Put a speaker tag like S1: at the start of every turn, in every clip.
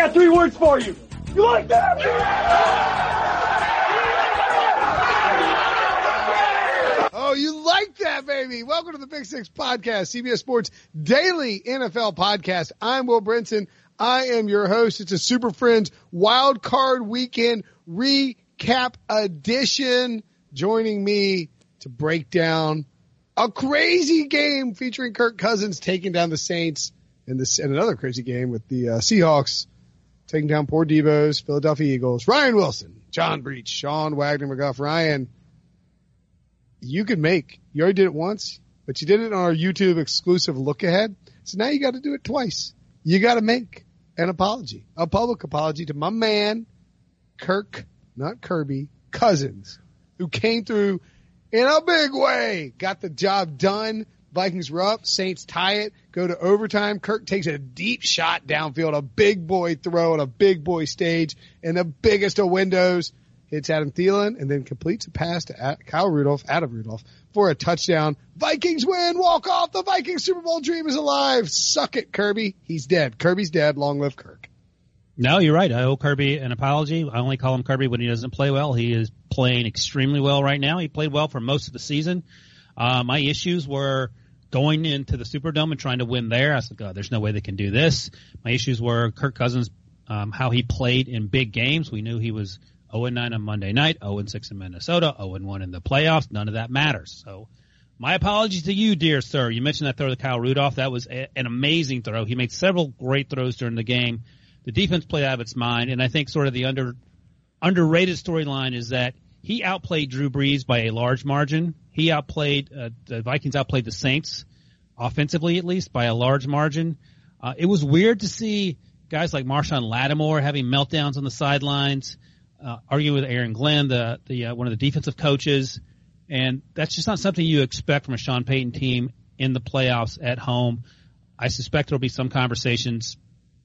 S1: got three words for you. You like that?
S2: Oh, you like that, baby. Welcome to the Pick Six Podcast, CBS Sports Daily NFL Podcast. I'm Will Brinson. I am your host. It's a Super Friends Wild Card Weekend Recap Edition. Joining me to break down a crazy game featuring Kirk Cousins taking down the Saints and this and another crazy game with the uh, Seahawks taking down poor Debo's Philadelphia Eagles. Ryan Wilson, John Breech, Sean Wagner McGough. Ryan, you can make. You already did it once, but you did it on our YouTube exclusive look ahead. So now you got to do it twice. You got to make an apology, a public apology to my man, Kirk, not Kirby, Cousins, who came through in a big way, got the job done. Vikings were up, Saints tie it, go to overtime. Kirk takes a deep shot downfield, a big boy throw on a big boy stage in the biggest of windows. Hits Adam Thielen and then completes a pass to Kyle Rudolph, Adam Rudolph for a touchdown. Vikings win, walk off. The Vikings Super Bowl dream is alive. Suck it, Kirby. He's dead. Kirby's dead. Long live Kirk.
S3: No, you're right. I owe Kirby an apology. I only call him Kirby when he doesn't play well. He is playing extremely well right now. He played well for most of the season. Uh, my issues were going into the Superdome and trying to win there. I said, God, there's no way they can do this. My issues were Kirk Cousins, um, how he played in big games. We knew he was 0 9 on Monday night, 0 6 in Minnesota, 0 1 in the playoffs. None of that matters. So my apologies to you, dear sir. You mentioned that throw to Kyle Rudolph. That was a, an amazing throw. He made several great throws during the game. The defense played out of its mind, and I think sort of the under underrated storyline is that he outplayed Drew Brees by a large margin. He outplayed uh, the Vikings outplayed the Saints offensively at least by a large margin. Uh, it was weird to see guys like Marshon Lattimore having meltdowns on the sidelines, uh, arguing with Aaron Glenn, the the uh, one of the defensive coaches, and that's just not something you expect from a Sean Payton team in the playoffs at home. I suspect there'll be some conversations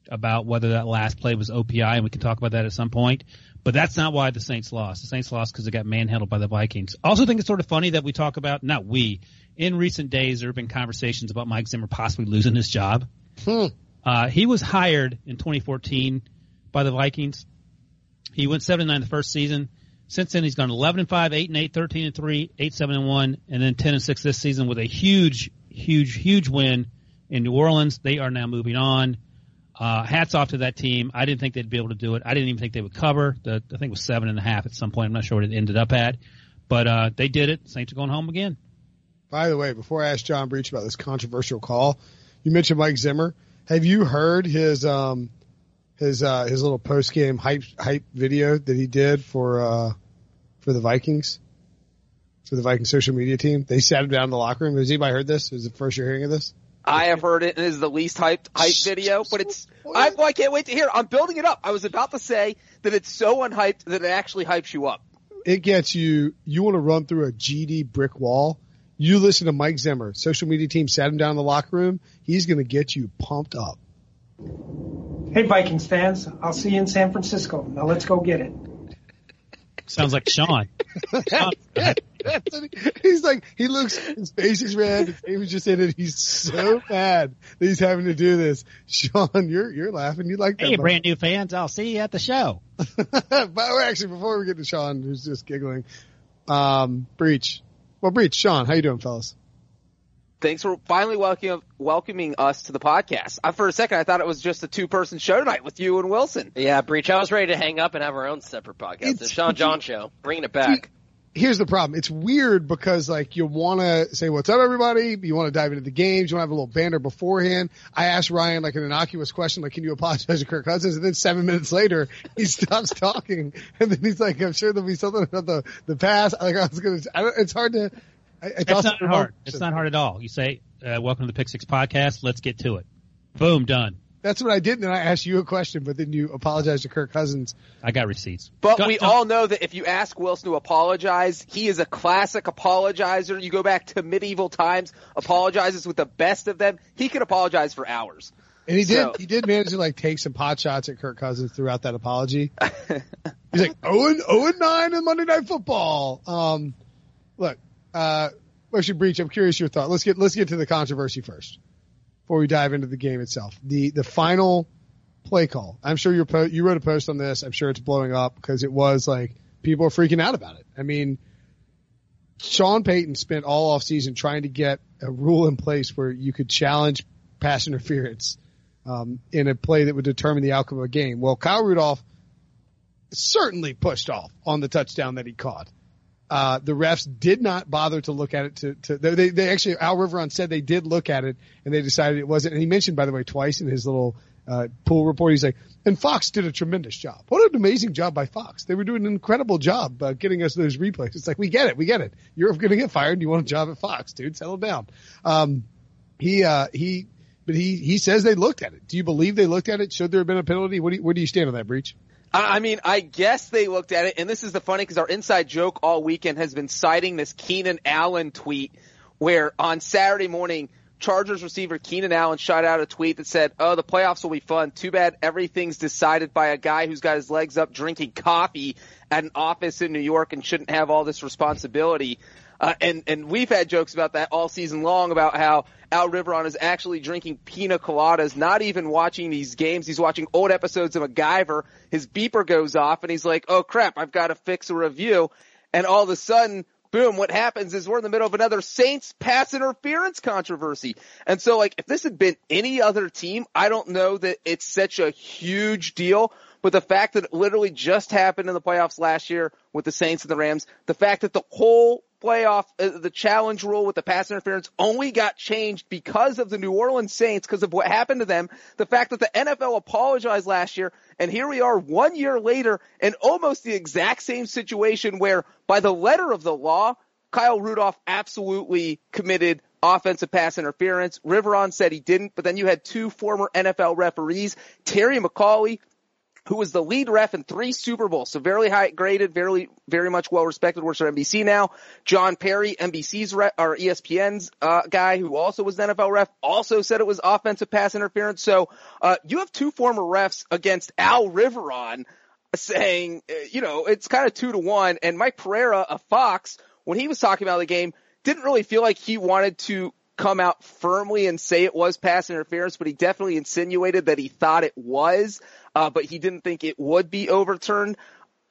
S3: about whether that last play was OPI, and we can talk about that at some point. But that's not why the Saints lost. The Saints lost because they got manhandled by the Vikings. Also think it's sort of funny that we talk about, not we, in recent days there have been conversations about Mike Zimmer possibly losing his job.
S2: Hmm.
S3: Uh, he was hired in 2014 by the Vikings. He went 7 and 9 the first season. Since then, he's gone 11 and 5, 8 and 8, 13 and 3, 8 7 and 1, and then 10 and 6 this season with a huge, huge, huge win in New Orleans. They are now moving on. Uh, hats off to that team. I didn't think they'd be able to do it. I didn't even think they would cover. The, I think it was seven and a half at some point. I'm not sure what it ended up at, but uh, they did it. Saints are going home again.
S2: By the way, before I ask John Breech about this controversial call, you mentioned Mike Zimmer. Have you heard his um his uh his little post game hype hype video that he did for uh for the Vikings? For the Viking social media team. They sat him down in the locker room. Has anybody heard this? Is it the first you're hearing of this?
S4: I have heard it. It is the least hyped hype video, but it's. I, well, I can't wait to hear. I'm building it up. I was about to say that it's so unhyped that it actually hypes you up.
S2: It gets you. You want to run through a GD brick wall. You listen to Mike Zimmer. Social media team sat him down in the locker room. He's going to get you pumped up.
S1: Hey Vikings fans, I'll see you in San Francisco. Now let's go get it.
S3: Sounds like Sean.
S2: he's like, he looks, his face is red. His name is just in it. He's so mad that he's having to do this. Sean, you're, you're laughing. You like that.
S3: Hey, brand new fans. I'll see you at the show.
S2: but actually, before we get to Sean, who's just giggling, um, Breech. Well, Breech, Sean, how you doing, fellas?
S4: Thanks for finally welcoming welcoming us to the podcast. I, for a second, I thought it was just a two person show tonight with you and Wilson.
S5: Yeah, Breech. I was ready to hang up and have our own separate podcast.
S2: It's-
S5: the Sean John Show, bringing it back.
S2: Here's the problem. It's weird because like you want to say what's up, everybody. You want to dive into the games. You want to have a little banter beforehand. I asked Ryan like an innocuous question, like, "Can you apologize to Kirk Cousins?" And then seven minutes later, he stops talking, and then he's like, "I'm sure there'll be something about the the pass." Like I was gonna, I don't, it's hard to. I, I
S3: It's not
S2: it
S3: hard.
S2: over.
S3: It's not hard at all. You say, uh, "Welcome to the Pick Six podcast." Let's get to it. Boom, done.
S2: That's what I did, and then I asked you a question, but then you apologized to Kirk Cousins.
S3: I got receipts.
S4: But
S3: Go-
S4: we
S3: go-
S4: all know that if you ask Wilson to apologize, he is a classic apologizer. You go back to medieval times, apologizes with the best of them. He could apologize for hours.
S2: And he did.
S4: So-
S2: He did manage to like take some pot shots at Kirk Cousins throughout that apology. He's like, oh and oh and nine in Monday Night Football. Um, look, uh, actually, Breech. I'm curious your thought. Let's get let's get to the controversy first before we dive into the game itself. The the final play call. I'm sure you po- you wrote a post on this. I'm sure it's blowing up because it was like people are freaking out about it. I mean, Sean Payton spent all offseason trying to get a rule in place where you could challenge pass interference um, in a play that would determine the outcome of a game. Well, Kyle Rudolph certainly pushed off on the touchdown that he caught. Uh, the refs did not bother to look at it to, to they, they actually, Al Riveron said they did look at it and they decided it wasn't. And he mentioned, by the way, twice in his little, uh, pool report, he's like, and Fox did a tremendous job. What an amazing job by Fox. They were doing an incredible job, uh, getting us those replays. It's like, we get it. We get it. You're going to get fired. You want a job at Fox, dude. Settle down. Um, he, uh, he, but he, he says they looked at it. Do you believe they looked at it? Should there have been a penalty? What do you, where do you stand on that Breech?
S4: I mean, I guess they looked at it, and this is the funny because our inside joke all weekend has been citing this Keenan Allen tweet where on Saturday morning, Chargers receiver Keenan Allen shot out a tweet that said, "Oh, the playoffs will be fun. Too bad everything's decided by a guy who's got his legs up drinking coffee at an office in New York and shouldn't have all this responsibility." Uh, and and we've had jokes about that all season long about how Al Riveron is actually drinking pina coladas, not even watching these games. He's watching old episodes of MacGyver. His beeper goes off, and he's like, "Oh crap, I've got to fix a review." And all of a sudden, boom, what happens is we're in the middle of another Saints pass interference controversy. And so like if this had been any other team, I don't know that it's such a huge deal. But the fact that it literally just happened in the playoffs last year with the Saints and the Rams, the fact that the whole playoff, uh, the challenge rule with the pass interference only got changed because of the New Orleans Saints, because of what happened to them, the fact that the NFL apologized last year, and here we are one year later in almost the exact same situation where by the letter of the law, Kyle Rudolph absolutely committed offensive pass interference. Riveron said he didn't, but then you had two former NFL referees, Terry McCauley, who was the lead ref in three Super Bowls, so very high graded, very, very much well respected, works for NBC now. John Parry, NBC's ref, or ESPN's, uh, guy who also was an NFL ref, also said it was offensive pass interference. So, uh, you have two former refs against Al Riveron saying, uh, you know, it's kind of two to one, and Mike Pereira of Fox, when he was talking about the game, didn't really feel like he wanted to come out firmly and say it was pass interference, but he definitely insinuated that he thought it was, uh, but he didn't think it would be overturned.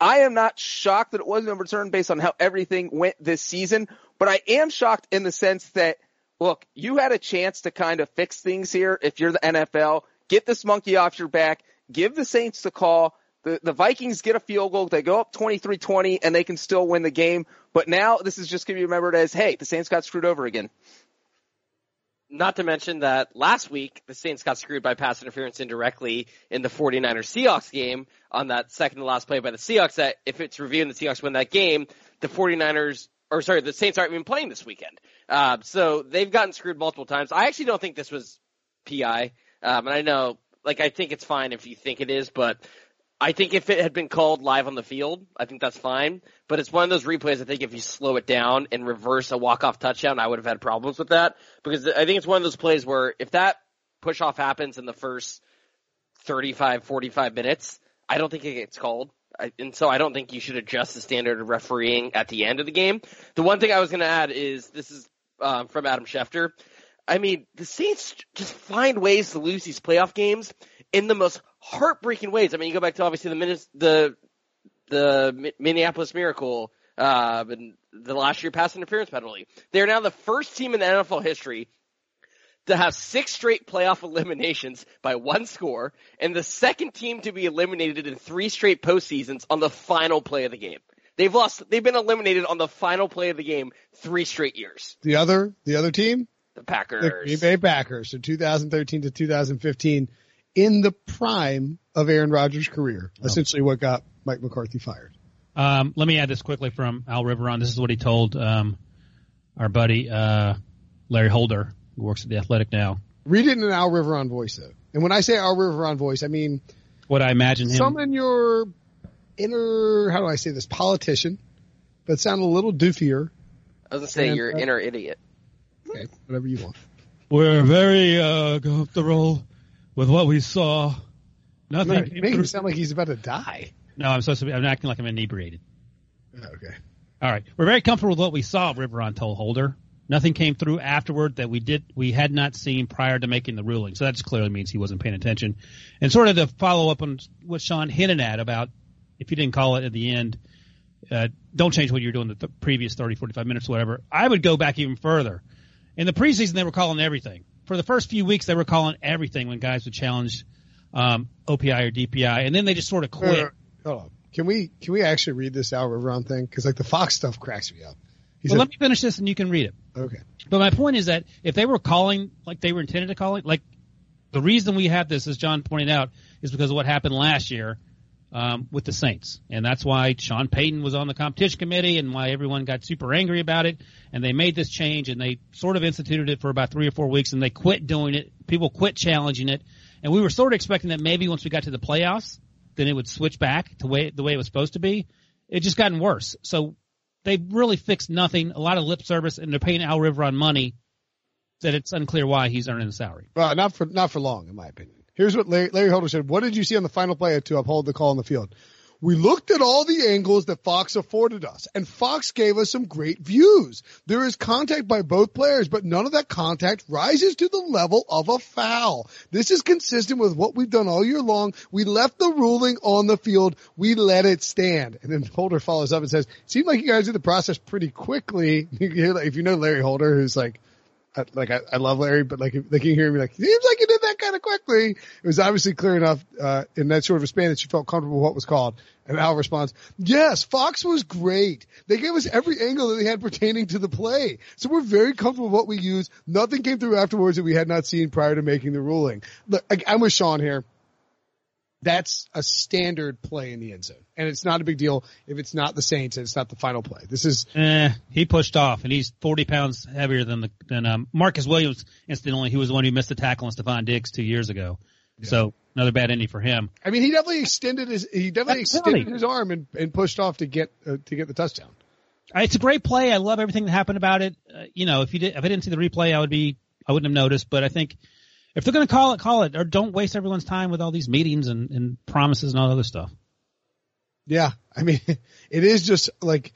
S4: I am not shocked that it wasn't overturned based on how everything went this season, but I am shocked in the sense that, look, you had a chance to kind of fix things here if you're the NFL, get this monkey off your back, give the Saints the call, the, the Vikings get a field goal, they go up 23-20 and they can still win the game, but now this is just going to be remembered as, hey, the Saints got screwed over again.
S5: Not to mention that last week the Saints got screwed by pass interference indirectly in the 49ers Seahawks game on that second to last play by the Seahawks that if it's reviewed and the Seahawks win that game, the 49ers or sorry, the Saints aren't even playing this weekend. Uh, so they've gotten screwed multiple times. I actually don't think this was PI. Um, and I know, like, I think it's fine if you think it is, but I think if it had been called live on the field, I think that's fine. But it's one of those replays. I think if you slow it down and reverse a walk-off touchdown, I would have had problems with that because I think it's one of those plays where if that push-off happens in the first 35, 45 minutes, I don't think it gets called. I, and so I don't think you should adjust the standard of refereeing at the end of the game. The one thing I was going to add is this is um, from Adam Schefter. I mean, the Saints just find ways to lose these playoff games in the most heartbreaking ways. I mean, you go back to obviously the the the Minneapolis Miracle, uh, and the last year pass interference penalty. They are now the first team in NFL history to have six straight playoff eliminations by one score, and the second team to be eliminated in three straight postseasons on the final play of the game. They've lost. They've been eliminated on the final play of the game three straight years.
S2: The other, the other team,
S5: The
S2: the
S5: Packers.
S2: Green Bay Packers, so 2013 to 2015, in the prime of Aaron Rodgers' career. Essentially, what got Mike McCarthy fired.
S3: Um, let me add this quickly from Al Riveron. This is what he told um, our buddy uh, Larry Holder, who works at the Athletic now.
S2: Read it in an Al Riveron voice, though. And when I say Al Riveron voice, I mean
S3: what I imagine him.
S2: Summon your inner, how do I say this, politician, but sound a little doofier.
S5: I was gonna say
S2: And,
S5: you're
S2: uh,
S5: inner idiot.
S2: Okay, whatever you want.
S3: We're very uh, comfortable with what we saw. Nothing. Came
S2: making
S3: through-
S2: it sound like he's about to die.
S3: no, I'm supposed to be. I'm acting like I'm inebriated.
S2: Okay.
S3: All right, we're very comfortable with what we saw. Of Riveron told Holder. Nothing came through afterward that we did we had not seen prior to making the ruling. So that just clearly means he wasn't paying attention. And sort of to follow up on what Sean hinted at about if you didn't call it at the end, uh, don't change what you're doing the th- previous 30, 45 minutes, whatever. I would go back even further. In the preseason, they were calling everything. For the first few weeks, they were calling everything when guys would challenge um, OPI or DPI, and then they just sort of quit.
S2: Hold on. Can we can we actually read this Al Riveron thing? Because like the Fox stuff cracks me up. He
S3: well,
S2: said,
S3: let me finish this, and you can read it.
S2: okay.
S3: But my point is that if they were calling like they were intended to call it, like the reason we have this, as John pointed out, is because of what happened last year um, with the Saints, and that's why Sean Payton was on the competition committee, and why everyone got super angry about it, and they made this change, and they sort of instituted it for about three or four weeks, and they quit doing it. People quit challenging it, and we were sort of expecting that maybe once we got to the playoffs, then it would switch back to way the way it was supposed to be. It just gotten worse. So they really fixed nothing. A lot of lip service, and they're paying Al Riveron money that it's unclear why he's earning the salary.
S2: Well, not for not for long, in my opinion. Here's what Larry, Larry Holder said. What did you see on the final play to uphold the call on the field? We looked at all the angles that Fox afforded us, and Fox gave us some great views. There is contact by both players, but none of that contact rises to the level of a foul. This is consistent with what we've done all year long. We left the ruling on the field. We let it stand. And then Holder follows up and says, seemed like you guys did the process pretty quickly. If you know Larry Holder, who's like, I- like I, I love Larry, but like like you hear me like seems like you did kind of quickly. It was obviously clear enough uh, in that sort of a span that you felt comfortable what was called. And Al responds, "Yes, Fox was great. They gave us every angle that they had pertaining to the play, so we're very comfortable with what we use. Nothing came through afterwards that we had not seen prior to making the ruling. Look, I, I'm with Sean here." That's a standard play in the end zone. And it's not a big deal if it's not the Saints and it's not the final play. This is,
S3: Eh, he pushed off, and he's 40 pounds heavier than the than um, Marcus Williams. Incidentally, he was the one who missed the tackle on Stefon Diggs two years ago. So another bad ending for him.
S2: I mean, he definitely extended his, he definitely
S3: That's
S2: extended
S3: penalty.
S2: his arm and, and pushed off to get, uh, to get the touchdown.
S3: Uh, It's a great play. I love everything that happened about it. Uh, you know, if you did, if I didn't see the replay, I would be, I wouldn't have noticed. But I think if they're going to call it, call it, or don't waste everyone's time with all these meetings and, and promises and all that other stuff.
S2: Yeah. I mean, it is just like,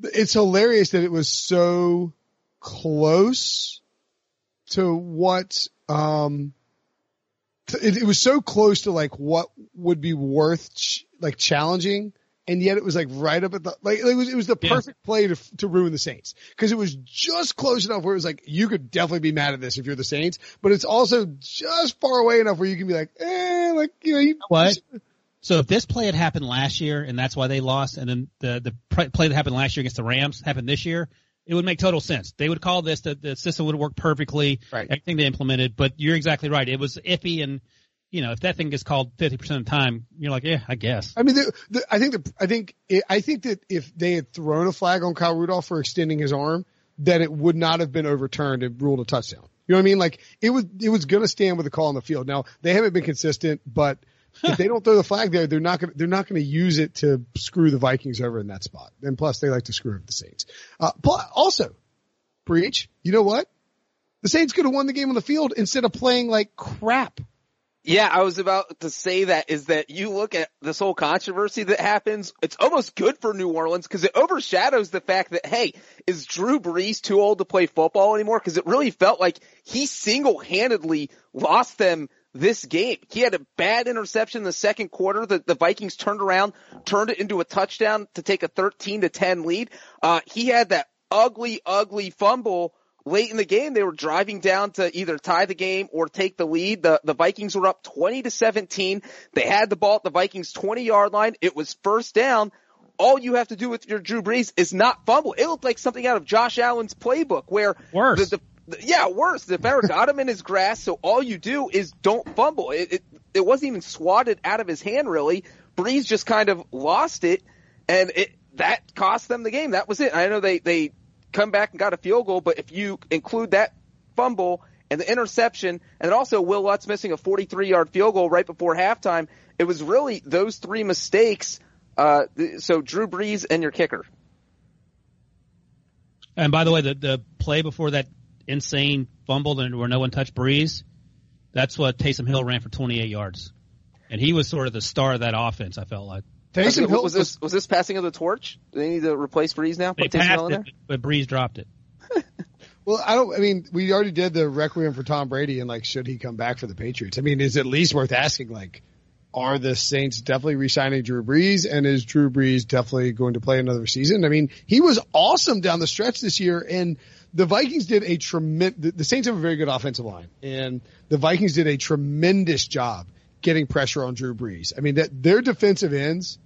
S2: it's hilarious that it was so close to what, um, it, it was so close to like what would be worth ch- like challenging. And yet it was like right up at the, like it was, it was the
S3: Yeah.
S2: perfect play to, to ruin the Saints. Cause it was just close enough where it was like, you could definitely be mad at this if you're the Saints, but it's also just far away enough where you can be like, eh, like, you know, you,
S3: What? So if this play had happened last year and that's why they lost, and then the the play that happened last year against the Rams happened this year, it would make total sense. They would call this the, the system would work perfectly,
S2: Right.
S3: everything they implemented. But you're exactly right. It was iffy, and you know if that thing gets called 50 percent of the time, you're like, yeah, I guess.
S2: I mean, the, the, I think the, I think, it, I think that if they had thrown a flag on Kyle Rudolph for extending his arm, that it would not have been overturned and ruled a touchdown. You know what I mean? Like it was, it was going to stand with the call on the field. Now they haven't been consistent, but if they don't throw the flag there, they're not going to, they're not going to use it to screw the Vikings over in that spot. And plus they like to screw over the Saints. Uh, also, Breech, you know what? The Saints could have won the game on the field instead of playing like crap.
S4: Yeah, I was about to say that is that you look at this whole controversy that happens, it's almost good for New Orleans because it overshadows the fact that, hey, is Drew Brees too old to play football anymore? Because it really felt like he single-handedly lost them this game. He had a bad interception in the second quarter that the Vikings turned around, turned it into a touchdown to take a 13 to 10 lead. Uh, he had that ugly, ugly fumble late in the game. They were driving down to either tie the game or take the lead. The, the Vikings were up 20 to 17. They had the ball at the Vikings 20 yard line. It was first down. All you have to do with your Drew Brees is not fumble. It looked like something out of Josh Allen's playbook where
S3: Worse.
S4: the, the yeah, worse. The defender got him in his grass. so all you do is don't fumble. It, it it wasn't even swatted out of his hand really. Brees just kind of lost it, and it that cost them the game. That was it. I know they they come back and got a field goal, but if you include that fumble and the interception, and also Wil Lutz missing a 43 yard field goal right before halftime, it was really those three mistakes. Uh, so Drew Brees and your kicker.
S3: And by the way, the the play before that insane fumble where no one touched Brees, that's what Taysom Hill ran for 28 yards, and he was sort of the star of that offense. I felt like.
S4: Taysom Hill was this was this passing of the torch? Do they need to replace Brees now?
S3: They
S4: Put Taysom Hill in
S3: passed
S4: there?
S3: it, but Brees dropped it.
S2: Well, I don't. I mean, we already did the requiem for Tom Brady, and like, should he come back for the Patriots? I mean, is it at least worth asking? Like, are the Saints definitely re-signing Drew Brees, and is Drew Brees definitely going to play another season? I mean, he was awesome down the stretch this year, and the Vikings did a tremendous. The, the Saints have a very good offensive line, and the Vikings did a tremendous job getting pressure on Drew Brees. I mean, that their defensive ends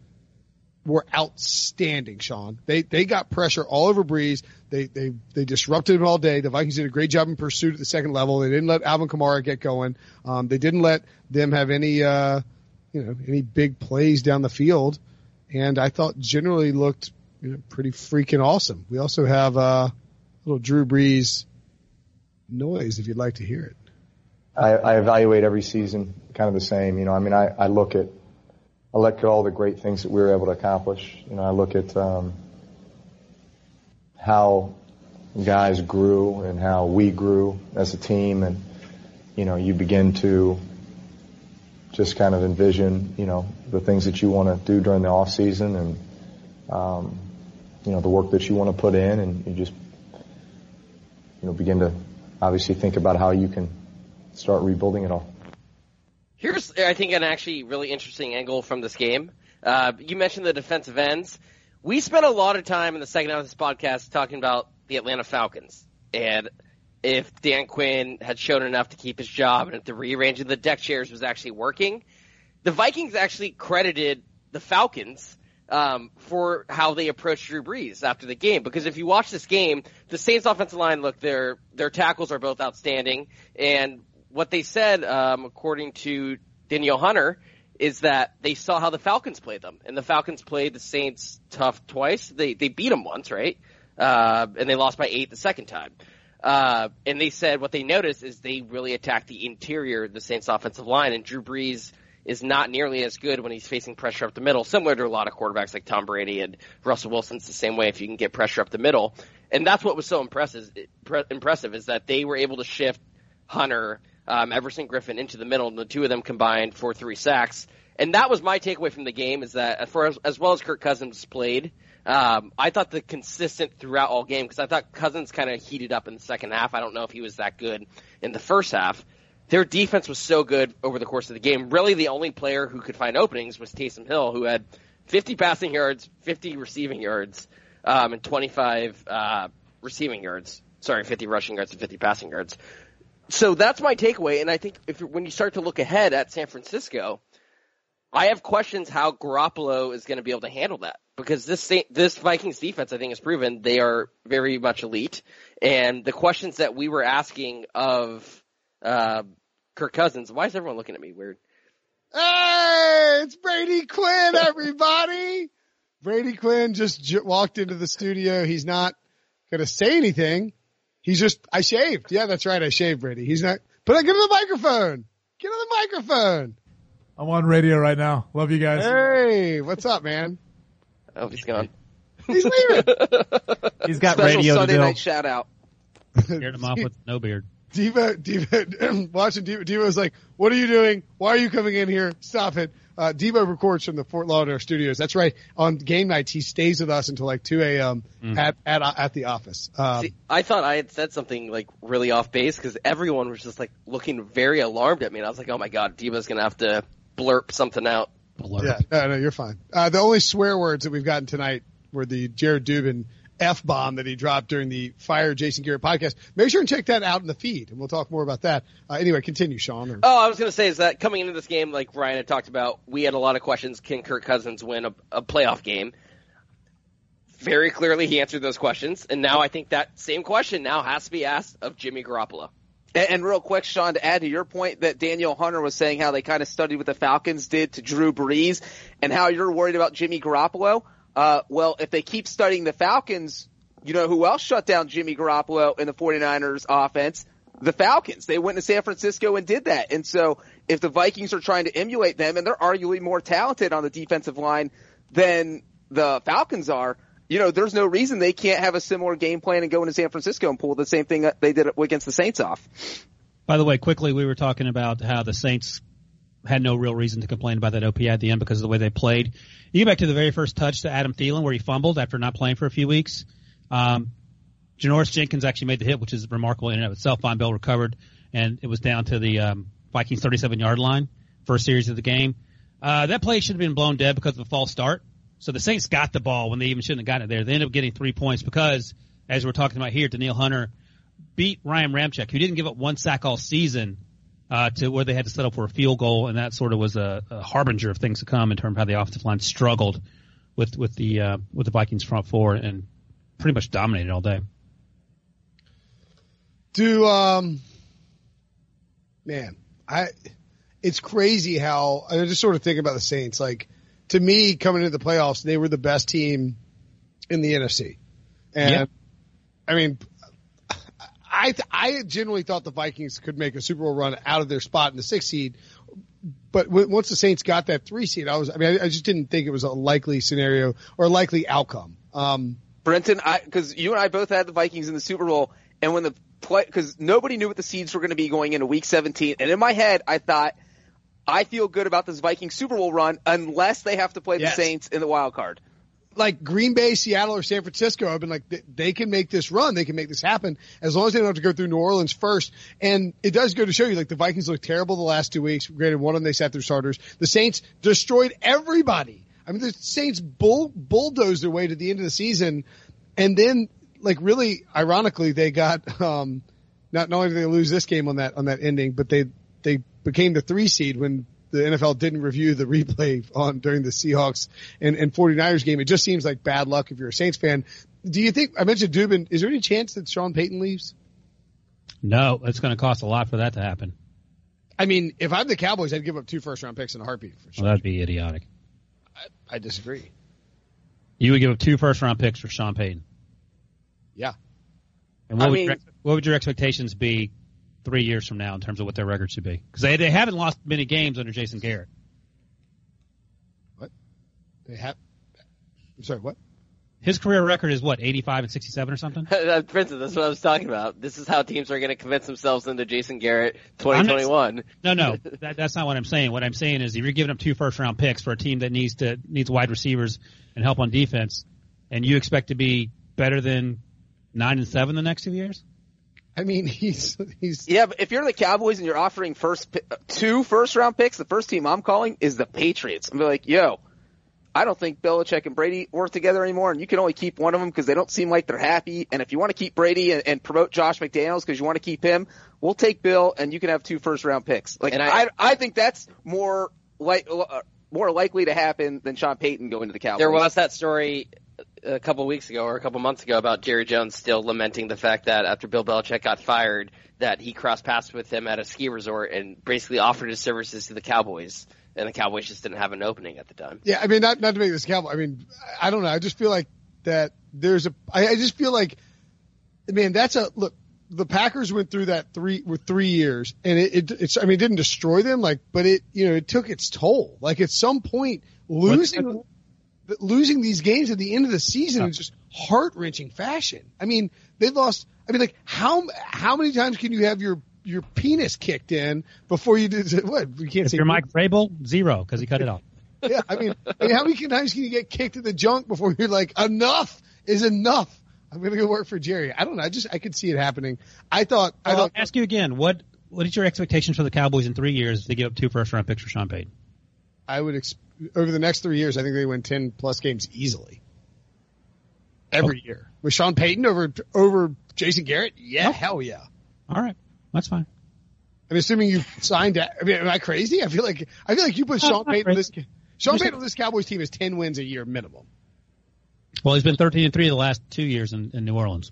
S2: were outstanding, Sean. They they got pressure all over Brees. They they they disrupted him all day. The Vikings did a great job in pursuit at the second level. They didn't let Alvin Kamara get going. Um, they didn't let them have any uh, you know any big plays down the field. And I thought generally looked you know, pretty freaking awesome. We also have uh, little Drew Brees noise if you'd like to hear it.
S6: I, I evaluate every season kind of the same. You know, I mean, I, I look at, I look at all the great things that we were able to accomplish. You know, I look at um, how guys grew and how we grew as a team, and you know, you begin to just kind of envision, you know, the things that you want to do during the off season, and um, you know, the work that you want to put in, and you just, you know, begin to obviously think about how you can start rebuilding it all.
S5: Here's, I think, an actually really interesting angle from this game. Uh, you mentioned the defensive ends. We spent a lot of time in the second half of this podcast talking about the Atlanta Falcons and if Dan Quinn had shown enough to keep his job and if the rearranging the deck chairs was actually working. The Vikings actually credited the Falcons um, for how they approached Drew Brees after the game. Because if you watch this game, the Saints offensive line, look, their their tackles are both outstanding, and what they said, um, according to Danielle Hunter, is that they saw how the Falcons played them, and the Falcons played the Saints tough twice. They they beat them once, right? Uh, and they lost by eight the second time. Uh, and they said what they noticed is they really attacked the interior of the Saints offensive line, and Drew Brees is not nearly as good when he's facing pressure up the middle, similar to a lot of quarterbacks like Tom Brady and Russell Wilson's the same way if you can get pressure up the middle. And that's what was so impressive, impressive is that they were able to shift Hunter, um, Everson Griffen into the middle, and the two of them combined for three sacks. And that was my takeaway from the game is that for as, as well as Kirk Cousins played, um, I thought the consistent throughout all game because I thought Cousins kind of heated up in the second half. I don't know if he was that good in the first half. Their defense was so good over the course of the game. Really, the only player who could find openings was Taysom Hill, who had 50 passing yards, 50 receiving yards, um, and 25 uh, receiving yards. Sorry, 50 rushing yards and 50 passing yards. So that's my takeaway. And I think if when you start to look ahead at San Francisco, I have questions how Garoppolo is going to be able to handle that because this this Vikings defense, I think, has proven they are very much elite. And the questions that we were asking of uh, Kirk Cousins, why is everyone looking at me weird?
S2: Hey, it's Brady Quinn, everybody. Brady Quinn just j- walked into the studio. He's not going to say anything. He's just, I shaved. Yeah, that's right. I shaved Brady. He's not, but I give him the microphone. Get him the microphone.
S7: I'm on radio right now. Love you guys.
S2: Hey, what's up, man?
S5: Oh, he's gone.
S2: He's leaving.
S7: He's got
S4: Special
S7: radio
S4: Sunday
S7: to do.
S4: night shout out.
S3: Scared him off with no beard.
S2: Diva, Diva, watching Diva, Diva was like, what are you doing? Why are you coming in here? Stop it. Uh, Devo records from the Fort Lauderdale studios. That's right. On game nights, he stays with us until like 2 a.m. at, at, at the office. Um,
S5: See, I thought I had said something like really off base because everyone was just like looking very alarmed at me, and I was like, "Oh my god, Diva's gonna have to blurp something out."
S3: Blurb.
S2: yeah, no, no, you're fine. Uh, the only swear words that we've gotten tonight were the Jared Dubin F bomb that he dropped during the Fire Jason Garrett podcast. Make sure and check that out in the feed and we'll talk more about that. Uh, anyway, continue, Sean. Or,
S5: Oh, I was going to say is that coming into this game, like Ryan had talked about, we had a lot of questions. Can Kirk Cousins win a, a playoff game? Very clearly, he answered those questions, and now I think that same question now has to be asked of Jimmy Garoppolo.
S4: And, and real quick, Sean, to add to your point that Danielle Hunter was saying how they kind of studied what the Falcons did to Drew Brees and how you're worried about Jimmy Garoppolo. Uh, well, if they keep studying the Falcons you know who else shut down Jimmy Garoppolo in the 49ers offense? The Falcons. They went to San Francisco and did that. And so if the Vikings are trying to emulate them and they're arguably more talented on the defensive line than the Falcons are, you know, there's no reason they can't have a similar game plan and go into San Francisco and pull the same thing that they did against the Saints off.
S3: By the way, quickly, we were talking about how the Saints had no real reason to complain about that OPI at the end because of the way they played. You get back to the very first touch to Adam Thielen where he fumbled after not playing for a few weeks. Um, Janoris Jenkins actually made the hit, which is remarkable in and of itself. Vonn Bell recovered, and it was down to the um, Vikings 37 yard line, first series of the game. Uh, that play should have been blown dead because of a false start. So the Saints got the ball when they even shouldn't have gotten it there. They ended up getting three points because, as we're talking about here, Danielle Hunter beat Ryan Ramczyk, who didn't give up one sack all season, uh, to where they had to settle for a field goal, and that sort of was a, a harbinger of things to come in terms of how the offensive line struggled with with the uh, with the Vikings front four and pretty much dominated all day.
S2: Do um, man, I it's crazy how I just sort of think about the Saints. Like to me, coming into the playoffs, they were the best team in the NFC, and
S3: Yeah.
S2: I mean, I th- I generally thought the Vikings could make a Super Bowl run out of their spot in the sixth seed, but w- once the Saints got that three seed, I was I mean I, I just didn't think it was a likely scenario or a likely outcome. Um,
S4: Brinson, because you and I both had the Vikings in the Super Bowl, and when the play because nobody knew what the seeds were going to be going into Week 17, and in my head I thought I feel good about this Viking Super Bowl run unless they have to play
S2: Yes.
S4: the Saints in the wild card.
S2: Like Green Bay, Seattle, or San Francisco, I've been like, they, they can make this run. They can make this happen as long as they don't have to go through New Orleans first. And it does go to show you, like the Vikings looked terrible the last two weeks. Granted, one of them they sat through starters. The Saints destroyed everybody. I mean, the Saints bull, bulldozed their way to the end of the season. And then, like really, ironically, they got, um, not, not only did they lose this game on that, on that ending, but they, they became the three seed when the NFL didn't review the replay on during the Seahawks and, and 49ers game. It just seems like bad luck if you're a Saints fan. Do you think, I mentioned Dubin, is there any chance that Sean Payton leaves?
S3: No, it's going to cost a lot for that to happen.
S2: I mean, if I'm the Cowboys, I'd give up two first round picks in a heartbeat for
S3: Well,
S2: sure.
S3: that'd be idiotic.
S2: I disagree.
S3: You would give up two first round picks for Sean Payton.
S2: Yeah.
S3: And what,
S4: I
S3: would
S4: mean-
S3: your, what would your expectations be three years from now in terms of what their record should be? Because they, they haven't lost many games under Jason Garrett.
S2: What they have, I'm sorry, what?
S3: His career record is what, 85 and 67 or something?
S5: Uh, uh, Brinson, that's what I was talking about. This is how teams are going to convince themselves into Jason Garrett 2021.
S3: No, no, that, that's not what I'm saying. What I'm saying is if you're giving up two first round picks for a team that needs to needs wide receivers and help on defense, and you expect to be better than nine and seven the next two years,
S2: I mean, he's, he's,
S4: Yeah, but if you're the Cowboys and you're offering first pi- two first round picks, the first team I'm calling is the Patriots. I'm like, yo, I don't think Belichick and Brady work together anymore, and you can only keep one of them because they don't seem like they're happy. And if you want to keep Brady and, and promote Josh McDaniels because you want to keep him, we'll take Bill, and you can have two first round picks. Like,
S5: And
S4: I,
S5: I-
S4: I, think that's more like uh, more likely to happen than Sean Payton going to the Cowboys.
S5: There was that story a couple weeks ago or a couple months ago about Jerry Jones still lamenting the fact that after Bill Belichick got fired, that he crossed paths with him at a ski resort and basically offered his services to the Cowboys, and the Cowboys just didn't have an opening at the time.
S2: yeah, I mean, not, not to make this Cowboy. I mean, I don't know. I just feel like that there's a, I, I just feel like, man, that's a, look, the Packers went through that three with three years, and it, it it's I mean it didn't destroy them like, but it you know it took its toll. Like at some point, losing losing these games at the end of the season is just heart wrenching fashion. I mean they lost. I mean like how how many times can you have your your penis kicked in before you did what you can't
S3: if
S2: say
S3: you're Mike Vrabel, zero because he cut it off.
S2: yeah, I mean, I mean, how many times can you get kicked in the junk before you're like, enough is enough? I'm gonna go work for Jerry. I don't know. I just I could see it happening. I thought I
S3: I'll ask you again. What what is your expectations for the Cowboys in three years if they give up two first round picks for Sean Payton?
S2: I would ex- over the next three years. I think they win ten plus games easily every oh. year with Sean Payton over over Jason Garrett. Yeah, hell yeah.
S3: All right, that's fine.
S2: I'm assuming you signed. I mean, am I crazy? I feel like I feel like you put
S3: No,
S2: Sean Payton on this. Sean Payton on this Cowboys team is ten wins a year minimum.
S3: Well, he's been 13 and three the last two years in, in New Orleans.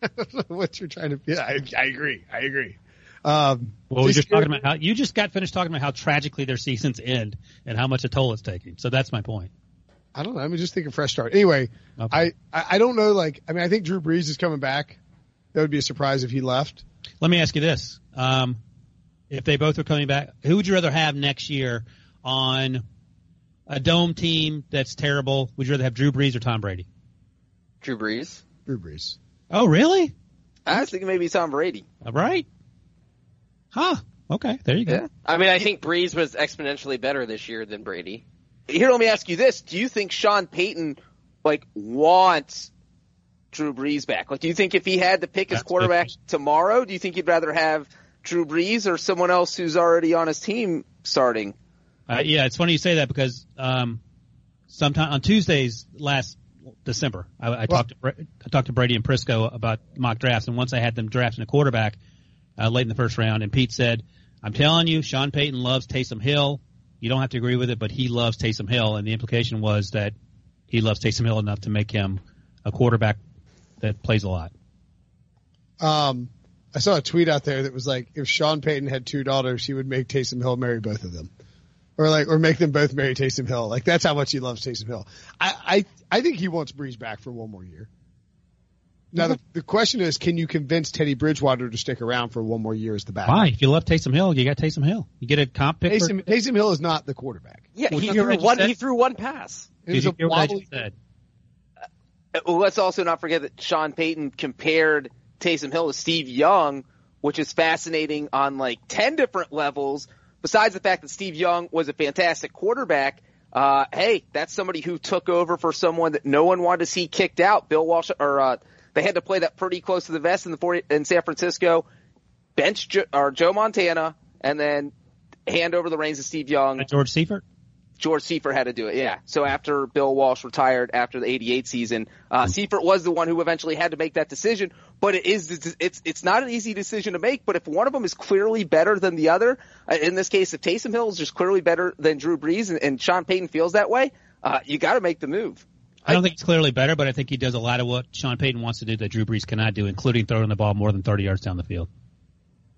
S2: what you're trying to? Yeah, I, I agree. I agree. Um,
S3: Well, we just
S2: Jason
S3: talking about how you just got finished talking about how tragically their seasons end and how much a toll it's taking. So that's my point.
S2: I don't know. I mean, just think a fresh start. Anyway,
S3: Okay.
S2: I, I I don't know. Like, I mean, I think Drew Brees is coming back. That would be a surprise if he left.
S3: Let me ask you this: um, If they both are coming back, who would you rather have next year on a dome team that's terrible? Would you rather have Drew Brees or Tom Brady?
S5: Drew Brees.
S2: Drew Brees.
S3: Oh, really?
S4: I was thinking maybe Tom Brady.
S3: All right. Huh. Okay. There you go.
S4: Yeah.
S5: I mean, I think Brees was exponentially better this year than Brady.
S4: Here, let me ask you this: Do you think Sean Payton like wants Drew Brees back? Like, do you think if he had to pick his quarterback tomorrow, do you think he'd rather have Drew Brees or someone else who's already on his team starting?
S3: Uh, yeah, it's funny you say that because um, sometime on Tuesdays last December, I, I talked to I talked to Brady and Prisco about mock drafts, and once I had them drafting a quarterback uh, late in the first round, and Pete said, "I'm telling you, Sean Payton loves Taysom Hill. You don't have to agree with it, but he loves Taysom Hill." And the implication was that he loves Taysom Hill enough to make him a quarterback that plays a lot.
S2: Um, I saw a tweet out there that was like, if Sean Payton had two daughters, he would make Taysom Hill marry both of them, or like, or make them both marry Taysom Hill. Like that's how much he loves Taysom Hill. I, I, I think he wants Brees back for one more year. Now the, the question is, can you convince Teddy Bridgewater to stick around for one more year as the backup?
S3: Why? If you love Taysom Hill, you got Taysom Hill. You get a comp pick. for-
S2: Taysom, Taysom Hill is not the quarterback.
S5: Yeah,
S3: Well,
S5: he
S3: did you hear
S5: threw
S3: what I just
S5: one. He threw one pass.
S2: It
S3: Did you
S2: a
S3: hear what I just said?
S4: Uh, well, let's also not forget that Sean Payton compared Taysom Hill to Steve Young, which is fascinating on like 10 different levels. Besides the fact that Steve Young was a fantastic quarterback, uh, hey, that's somebody who took over for someone that no one wanted to see kicked out. Bill Walsh, or, uh, they had to play that pretty close to the vest in the 40, in San Francisco. Bench Joe, or Joe Montana, and then hand over the reins to Steve Young.
S3: And George Seifert.
S4: George Seifert had to do it, yeah. So after Bill Walsh retired after the 88 season, uh, Seifert was the one who eventually had to make that decision, but it is, it's, it's not an easy decision to make, but if one of them is clearly better than the other, uh, in this case, if Taysom Hill is just clearly better than Drew Brees and, and Sean Payton feels that way, uh, you gotta make the move.
S3: I don't think it's clearly better, but I think he does a lot of what Sean Payton wants to do that Drew Brees cannot do, including throwing the ball more than 30 yards down the field.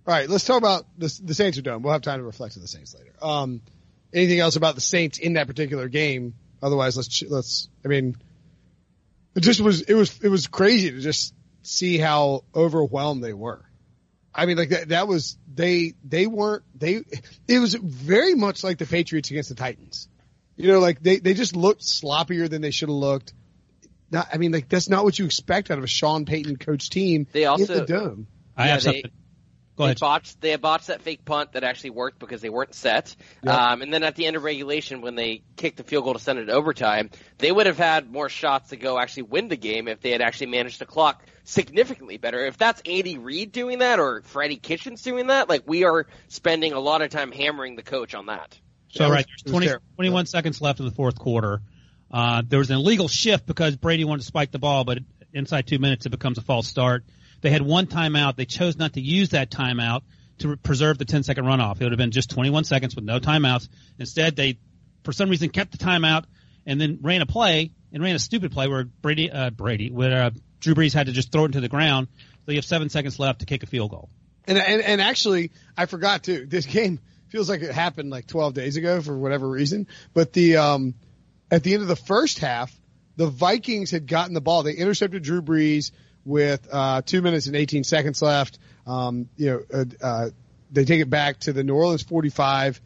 S2: All right, let's talk about the, the Saints are done. We'll have time to reflect on the Saints later. Um, anything else about the Saints in that particular game? Otherwise, let's let's. I mean, it just was it was it was crazy to just see how overwhelmed they were. I mean, like that that was they they weren't they. It was very much like the Patriots against the Titans. You know, like they they just looked sloppier than they should have looked. Not, I mean, like that's not what you expect out of a Sean Payton coach team
S5: They also-
S2: in the dome.
S3: I
S5: Yeah,
S3: have
S5: they-
S3: something. Go
S5: they botched they botched that fake punt that actually worked because they weren't set. Um, and then at the end of regulation, when they kicked the field goal to send it to overtime, they would have had more shots to go actually win the game if they had actually managed to clock significantly better. If that's Andy Reid doing that or Freddie Kitchens doing that, like we are spending a lot of time hammering the coach on that.
S3: So
S2: was-
S3: right, there's 20,
S2: terrible.
S3: 21 seconds left in the fourth quarter. Uh, there was an illegal shift because Brady wanted to spike the ball, but inside two minutes it becomes a false start. They had one timeout. They chose not to use that timeout to re- preserve the 10 second runoff. It would have been just 21 seconds with no timeouts. Instead, they, for some reason, kept the timeout and then ran a play and ran a stupid play where Brady, uh, Brady, where uh, Drew Brees had to just throw it into the ground. So you have seven seconds left to kick a field goal.
S2: And, and and actually, I forgot too. This game feels like it happened like 12 days ago for whatever reason. But the um, at the end of the first half, the Vikings had gotten the ball. They intercepted Drew Brees with uh, two minutes and 18 seconds left. Um, you know, uh, uh, they take it back to the New Orleans 45.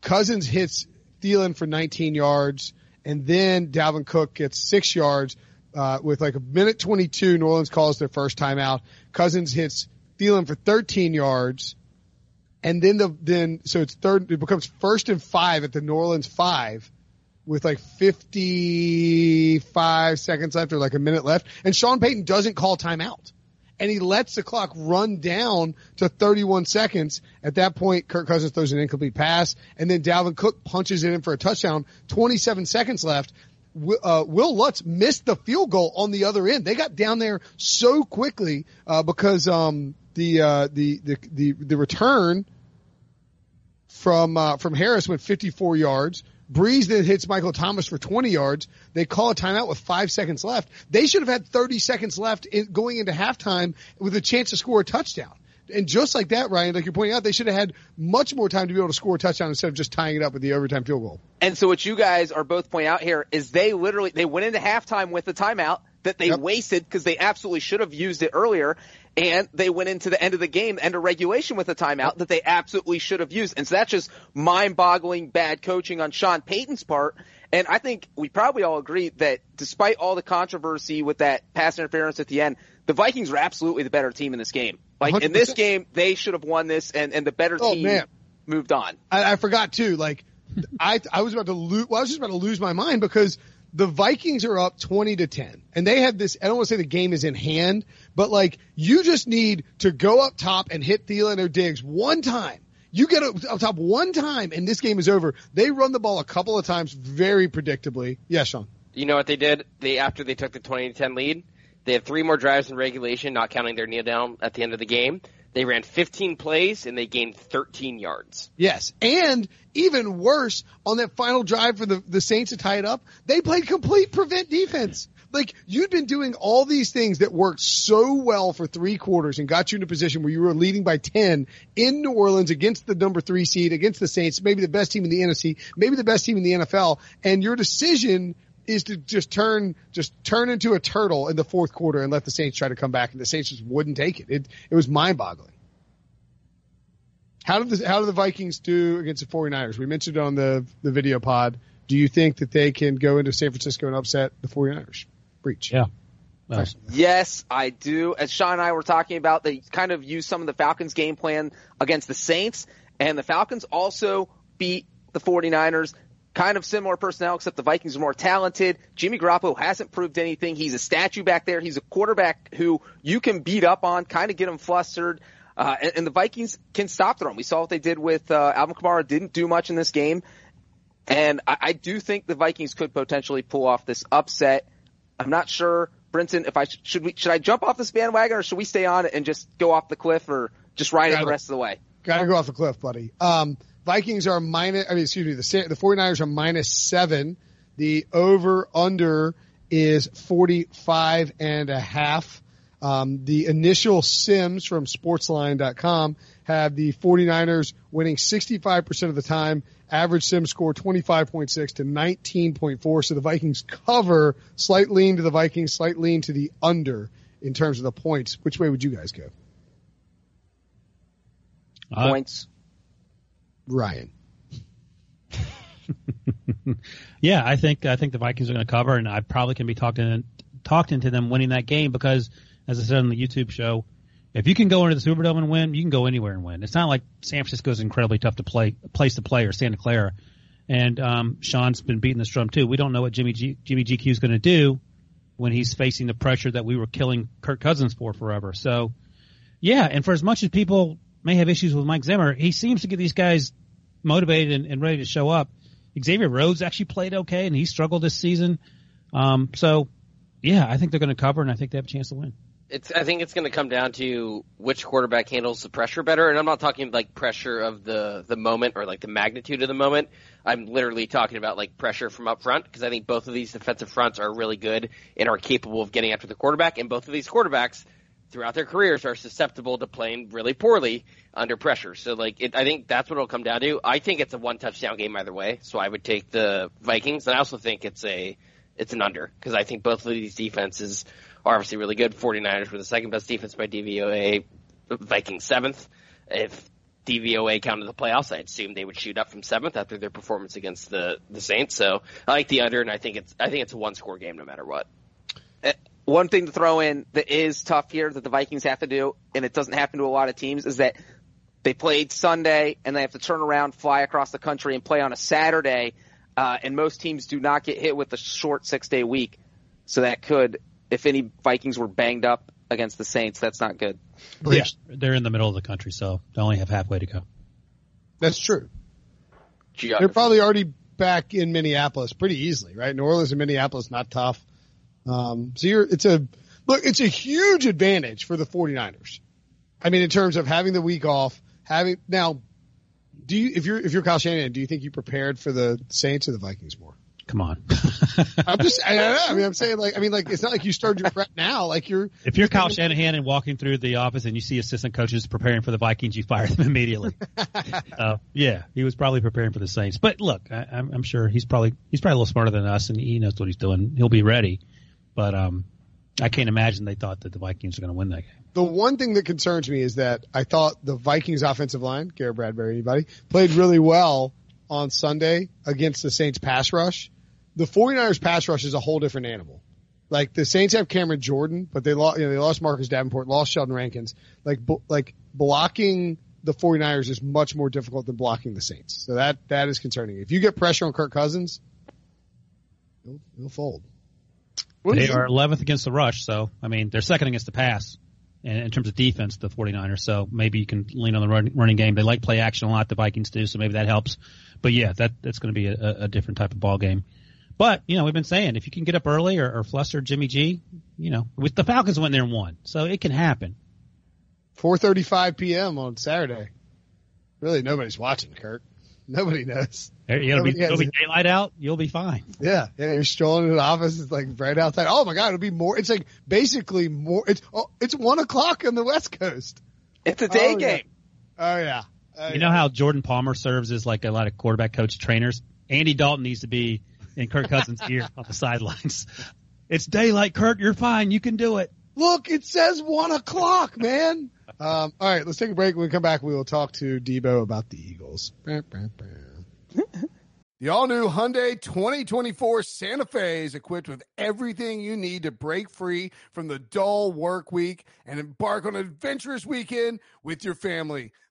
S2: Cousins hits Thielen for 19 yards, and then Dalvin Cook gets six yards uh, with like a minute 22. New Orleans calls their first timeout. Cousins hits Thielen for 13 yards, and then the then so it's third. It becomes first and five at the New Orleans five. With like 55 seconds left or like a minute left. And Sean Payton doesn't call timeout and he lets the clock run down to 31 seconds. At that point, Kirk Cousins throws an incomplete pass, and then Dalvin Cook punches it in for a touchdown. 27 seconds left. Uh, Wil Lutz missed the field goal on the other end. They got down there so quickly uh, because um, the, uh, the the the the return from uh, from Harris went 54 yards. Brees then hits Michael Thomas for 20 yards. They call a timeout with five seconds left. They should have had 30 seconds left in, going into halftime with a chance to score a touchdown. and just like that, Ryan, like you're pointing out, they should have had much more time to be able to score a touchdown instead of just tying it up with the overtime field goal.
S4: And so what you guys are both pointing out here is they literally they went into halftime with the timeout that they
S2: Yep.
S4: wasted because they absolutely should have used it earlier. And they went into the end of the game, end of regulation with a timeout that they absolutely should have used. And so that's just mind-boggling bad coaching on Sean Payton's part. And I think we probably all agree that despite all the controversy with that pass interference at the end, the Vikings were absolutely the better team in this game. Like in this game, they should have won this and, and the better
S2: Oh,
S4: team
S2: man.
S4: moved on.
S2: I, I forgot too. Like, I I was about to lose. Well, I was just about to lose my mind because the Vikings are up twenty to ten, and they have this. I don't want to say the game is in hand, but like you just need to go up top and hit Thielen or Diggs one time. You get up, up top one time, and this game is over. They run the ball a couple of times very predictably. Yeah, Sean.
S5: You know what they did? They after they took the 20 to 10 lead, they had three more drives in regulation, not counting their kneel down at the end of the game. They ran 15 plays and they gained 13 yards.
S2: Yes. And even worse, on that final drive for the, the Saints to tie it up, they played complete prevent defense. Like you'd been doing all these things that worked so well for three quarters and got you in a position where you were leading by 10 in New Orleans against the number three seed, against the Saints, maybe the best team in the NFC, maybe the best team in the NFL. And your decision is to just turn, just turn into a turtle in the fourth quarter and let the Saints try to come back and the Saints just wouldn't take it. It, it was mind boggling. How did the how did the Vikings do against the 49ers? We mentioned it on the the video pod. Do you think that they can go into San Francisco and upset the 49ers? Breech.
S3: Yeah. Well,
S4: Yes, I do. As Sean and I were talking about, they kind of used some of the Falcons game plan against the Saints, and the Falcons also beat the 49ers. Kind of similar personnel, except the Vikings are more talented. Jimmy Garoppolo hasn't proved anything. He's a statue back there. He's a quarterback who you can beat up on, kind of get him flustered. Uh, and, and the Vikings can stop the run. We saw what they did with uh, Alvin Kamara. Didn't do much in this game, and I, I do think the Vikings could potentially pull off this upset. I'm not sure, Brinson, if I sh- should we should I jump off this bandwagon or should we stay on it and just go off the cliff or just ride it
S2: Got
S4: the
S2: it.
S4: rest of the way?
S2: Gotta go off the cliff, buddy. Um, Vikings are minus, I mean, excuse me, the, the 49ers are minus seven. The over under is 45 and a half. Um, the initial sims from sportsline.com have the 49ers winning 65% of the time, average sim score 25.6 to 19.4. So the Vikings cover, slight lean to the Vikings, slight lean to the under in terms of the points. Which way would you guys go?
S3: uh,
S4: Points.
S2: Ryan.
S3: Yeah, I think I think the Vikings are going to cover, and I probably can be talked in, talked into them winning that game because, as I said on the YouTube show, if you can go into the Superdome and win, you can go anywhere and win. It's not like San Francisco is incredibly tough to play, place to play, or Santa Clara. And um, Sean's been beating this drum too. We don't know what Jimmy G, Jimmy GQ is going to do when he's facing the pressure that we were killing Kirk Cousins for forever. So, yeah, and for as much as people may have issues with Mike Zimmer, he seems to get these guys motivated and, and ready to show up. Xavier Rhodes actually played okay, and he struggled this season. Um, so, yeah, I think they're going to cover, and I think they have a chance to win.
S5: It's, I think it's going to come down to which quarterback handles the pressure better, and I'm not talking like pressure of the the moment or like the magnitude of the moment. I'm literally talking about like pressure from up front because I think both of these defensive fronts are really good and are capable of getting after the quarterback, and both of these quarterbacks throughout their careers are susceptible to playing really poorly under pressure. So like it, I think that's what it'll come down to. I think it's a one touchdown game either way, so I would take the Vikings, and I also think it's a it's an under because I think both of these defenses are obviously really good. 49ers were the second best defense by DVOA, Vikings seventh. If DVOA counted the playoffs, I assume they would shoot up from seventh after their performance against the the Saints. So I like the under, and I think it's I think it's a one score game no matter what.
S4: Eh, One thing to throw in that is tough here that the Vikings have to do, and it doesn't happen to a lot of teams, is that they played Sunday and they have to turn around, fly across the country, and play on a Saturday. Uh, and most teams do not get hit with a short six day week. So that could, if any Vikings were banged up against the Saints, that's not good.
S2: Yeah,
S3: They're in the middle of the country, so they only have halfway to go.
S2: that's true. They're probably already back in Minneapolis pretty easily, right? New Orleans and Minneapolis, not tough. Um, so you're, it's a, look, it's a huge advantage for the 49ers. I mean, in terms of having the week off, having, now, do you, if you're, if you're Kyle Shanahan, do you think you prepared for the Saints or the Vikings more?
S3: Come on.
S2: I'm just, I, don't know. I mean, I'm saying like, I mean, like, it's not like you started your prep now. Like you're,
S3: if you're Kyle Shanahan and walking through the office and you see assistant coaches preparing for the Vikings, you fire them immediately. uh, yeah, he was probably preparing for the Saints. But look, I, I'm, I'm sure he's probably he's probably a little smarter than us, and he knows what he's doing. He'll be ready. But um, I can't imagine they thought that the Vikings were going to win that game.
S2: the one thing that concerns me is that I thought the Vikings offensive line, Garrett Bradbury, anybody, played really well on Sunday against the Saints pass rush. The 49ers pass rush is a whole different animal. Like the Saints have Cameron Jordan, but they lost, you know, they lost Marcus Davenport, lost Sheldon Rankins. Like, like blocking the 49ers is much more difficult than blocking the Saints. So that, that is concerning. If you get pressure on Kirk Cousins, he'll, he'll fold.
S3: They are
S2: think?
S3: 11th against the rush, so I mean they're second against the pass in, in terms of defense. The 49ers, so maybe you can lean on the run, running game. They like play action a lot. The Vikings do, so maybe that helps. But yeah, that that's going to be a, a different type of ball game. But you know, we've been saying if you can get up early or, or fluster Jimmy G, you know, with the Falcons went there and won, so it can happen.
S2: 4:35 p.m. on Saturday. Really, nobody's watching, Kirk. Nobody knows.
S3: There- It'll be, it'll be daylight out. You'll be fine.
S2: Yeah, yeah. You're strolling in the office. It's like right outside. Oh my god, it'll be more. It's like basically more. It's oh, it's one o'clock on the West Coast.
S4: It's a day
S2: Oh, yeah.
S4: game.
S2: Oh yeah. Oh,
S3: You know how Jordan Palmer serves as like a lot of quarterback coach trainers? Andy Dalton needs to be in Kirk Cousins' ear on the sidelines. It's daylight, Kirk. You're fine. You can do it.
S2: Look, it says one o'clock, man. Um, all right, let's take a break. When we come back, we will talk to Debo about the Eagles.
S8: The all new Hyundai 2024 Santa Fe is equipped with everything you need to break free from the dull work week and embark on an adventurous weekend with your family.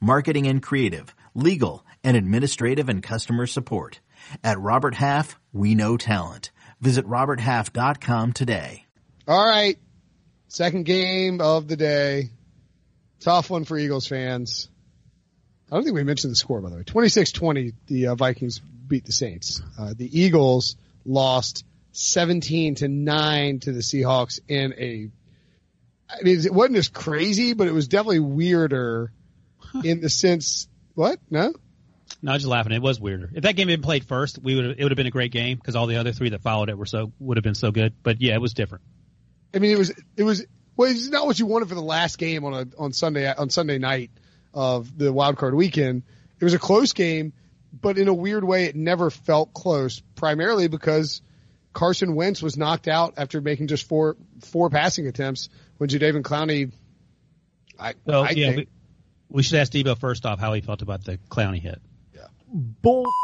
S9: marketing and creative, legal, and administrative and customer support. At Robert Half, we know talent. Visit roberthalf.com today.
S2: All right, second game of the day. Tough one for Eagles fans. I don't think we mentioned the score, by the way. 26-20, the uh, Vikings beat the Saints. Uh, the Eagles lost 17 to 9 to the Seahawks in a, I mean, it wasn't as crazy, but it was definitely weirder in the sense, what? No?
S3: No, I was just laughing. It was weirder. If that game had been played first, we would it would have been a great game because all the other three that followed it were so would have been so good. But yeah, it was different.
S2: I mean, it was, it was, well, it's not what you wanted for the last game on a, on Sunday, on Sunday night of the wild card weekend. It was a close game, but in a weird way, it never felt close, primarily because Carson Wentz was knocked out after making just four, four passing attempts when Jadeveon Clowney, I,
S3: So
S2: I
S3: yeah,
S2: think,
S3: we, we should ask Debo first off how he felt about the Clowney hit. Yeah.
S7: Bull.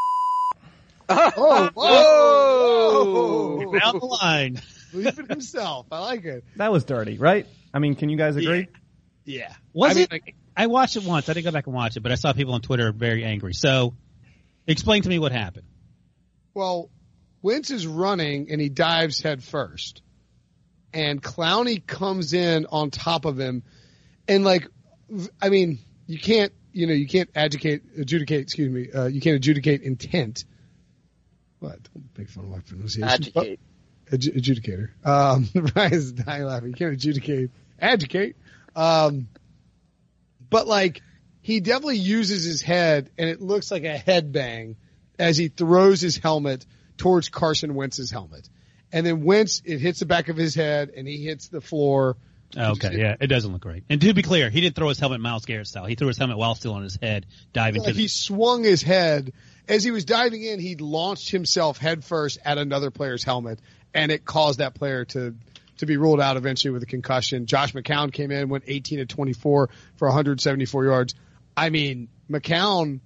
S2: Oh, oh, whoa,
S3: Down the line.
S2: believe in himself. I like it.
S7: That was dirty, right? I mean, can you guys agree?
S2: Yeah.
S3: Was
S2: I mean,
S3: it?
S2: like,
S3: I watched it once. I didn't go back and watch it, but I saw people on Twitter very angry. So, explain to me what happened.
S2: Well, Wentz is running and he dives head first. And Clowney comes in on top of him. And like, I mean, you can't, you know, you can't adjudicate, adjudicate, excuse me, uh, you can't adjudicate intent. What? Don't make fun of my pronunciation.
S5: Adjudicate.
S2: Adju- adjudicator. Um, Ryan's dying laughing. You can't adjudicate, adjudicate. Um, but like, he definitely uses his head and it looks like a head bang as he throws his helmet towards Carson Wentz's helmet. And then Wentz, it hits the back of his head and he hits the floor.
S3: Okay, yeah, it doesn't look great. And to be clear, he didn't throw his helmet Myles Garrett style. He threw his helmet while still on his head, diving
S2: Like
S3: to the
S2: he swung his head as he was diving in. He launched himself headfirst at another player's helmet, and it caused that player to to be ruled out eventually with a concussion. Josh McCown came in, went 18 to 24 for 174 yards. I mean, McCown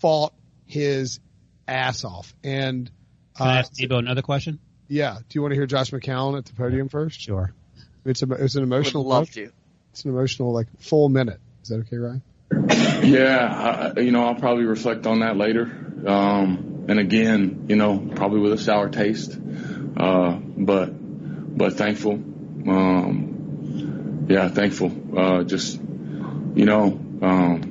S2: fought his ass off, and
S3: Can I
S2: uh,
S3: ask Debo another question?
S2: yeah. Do you want to hear Josh McCown at the podium first?
S3: Sure.
S2: It's a it's an
S5: Would
S2: emotional.
S5: love to.
S2: It's an emotional like full minute. Is that okay, Ryan?
S10: Yeah, I, you know, I'll probably reflect on that later. Um, and again, you know, probably with a sour taste. Uh, but, but thankful. Um, yeah, thankful. Uh, just, you know, um,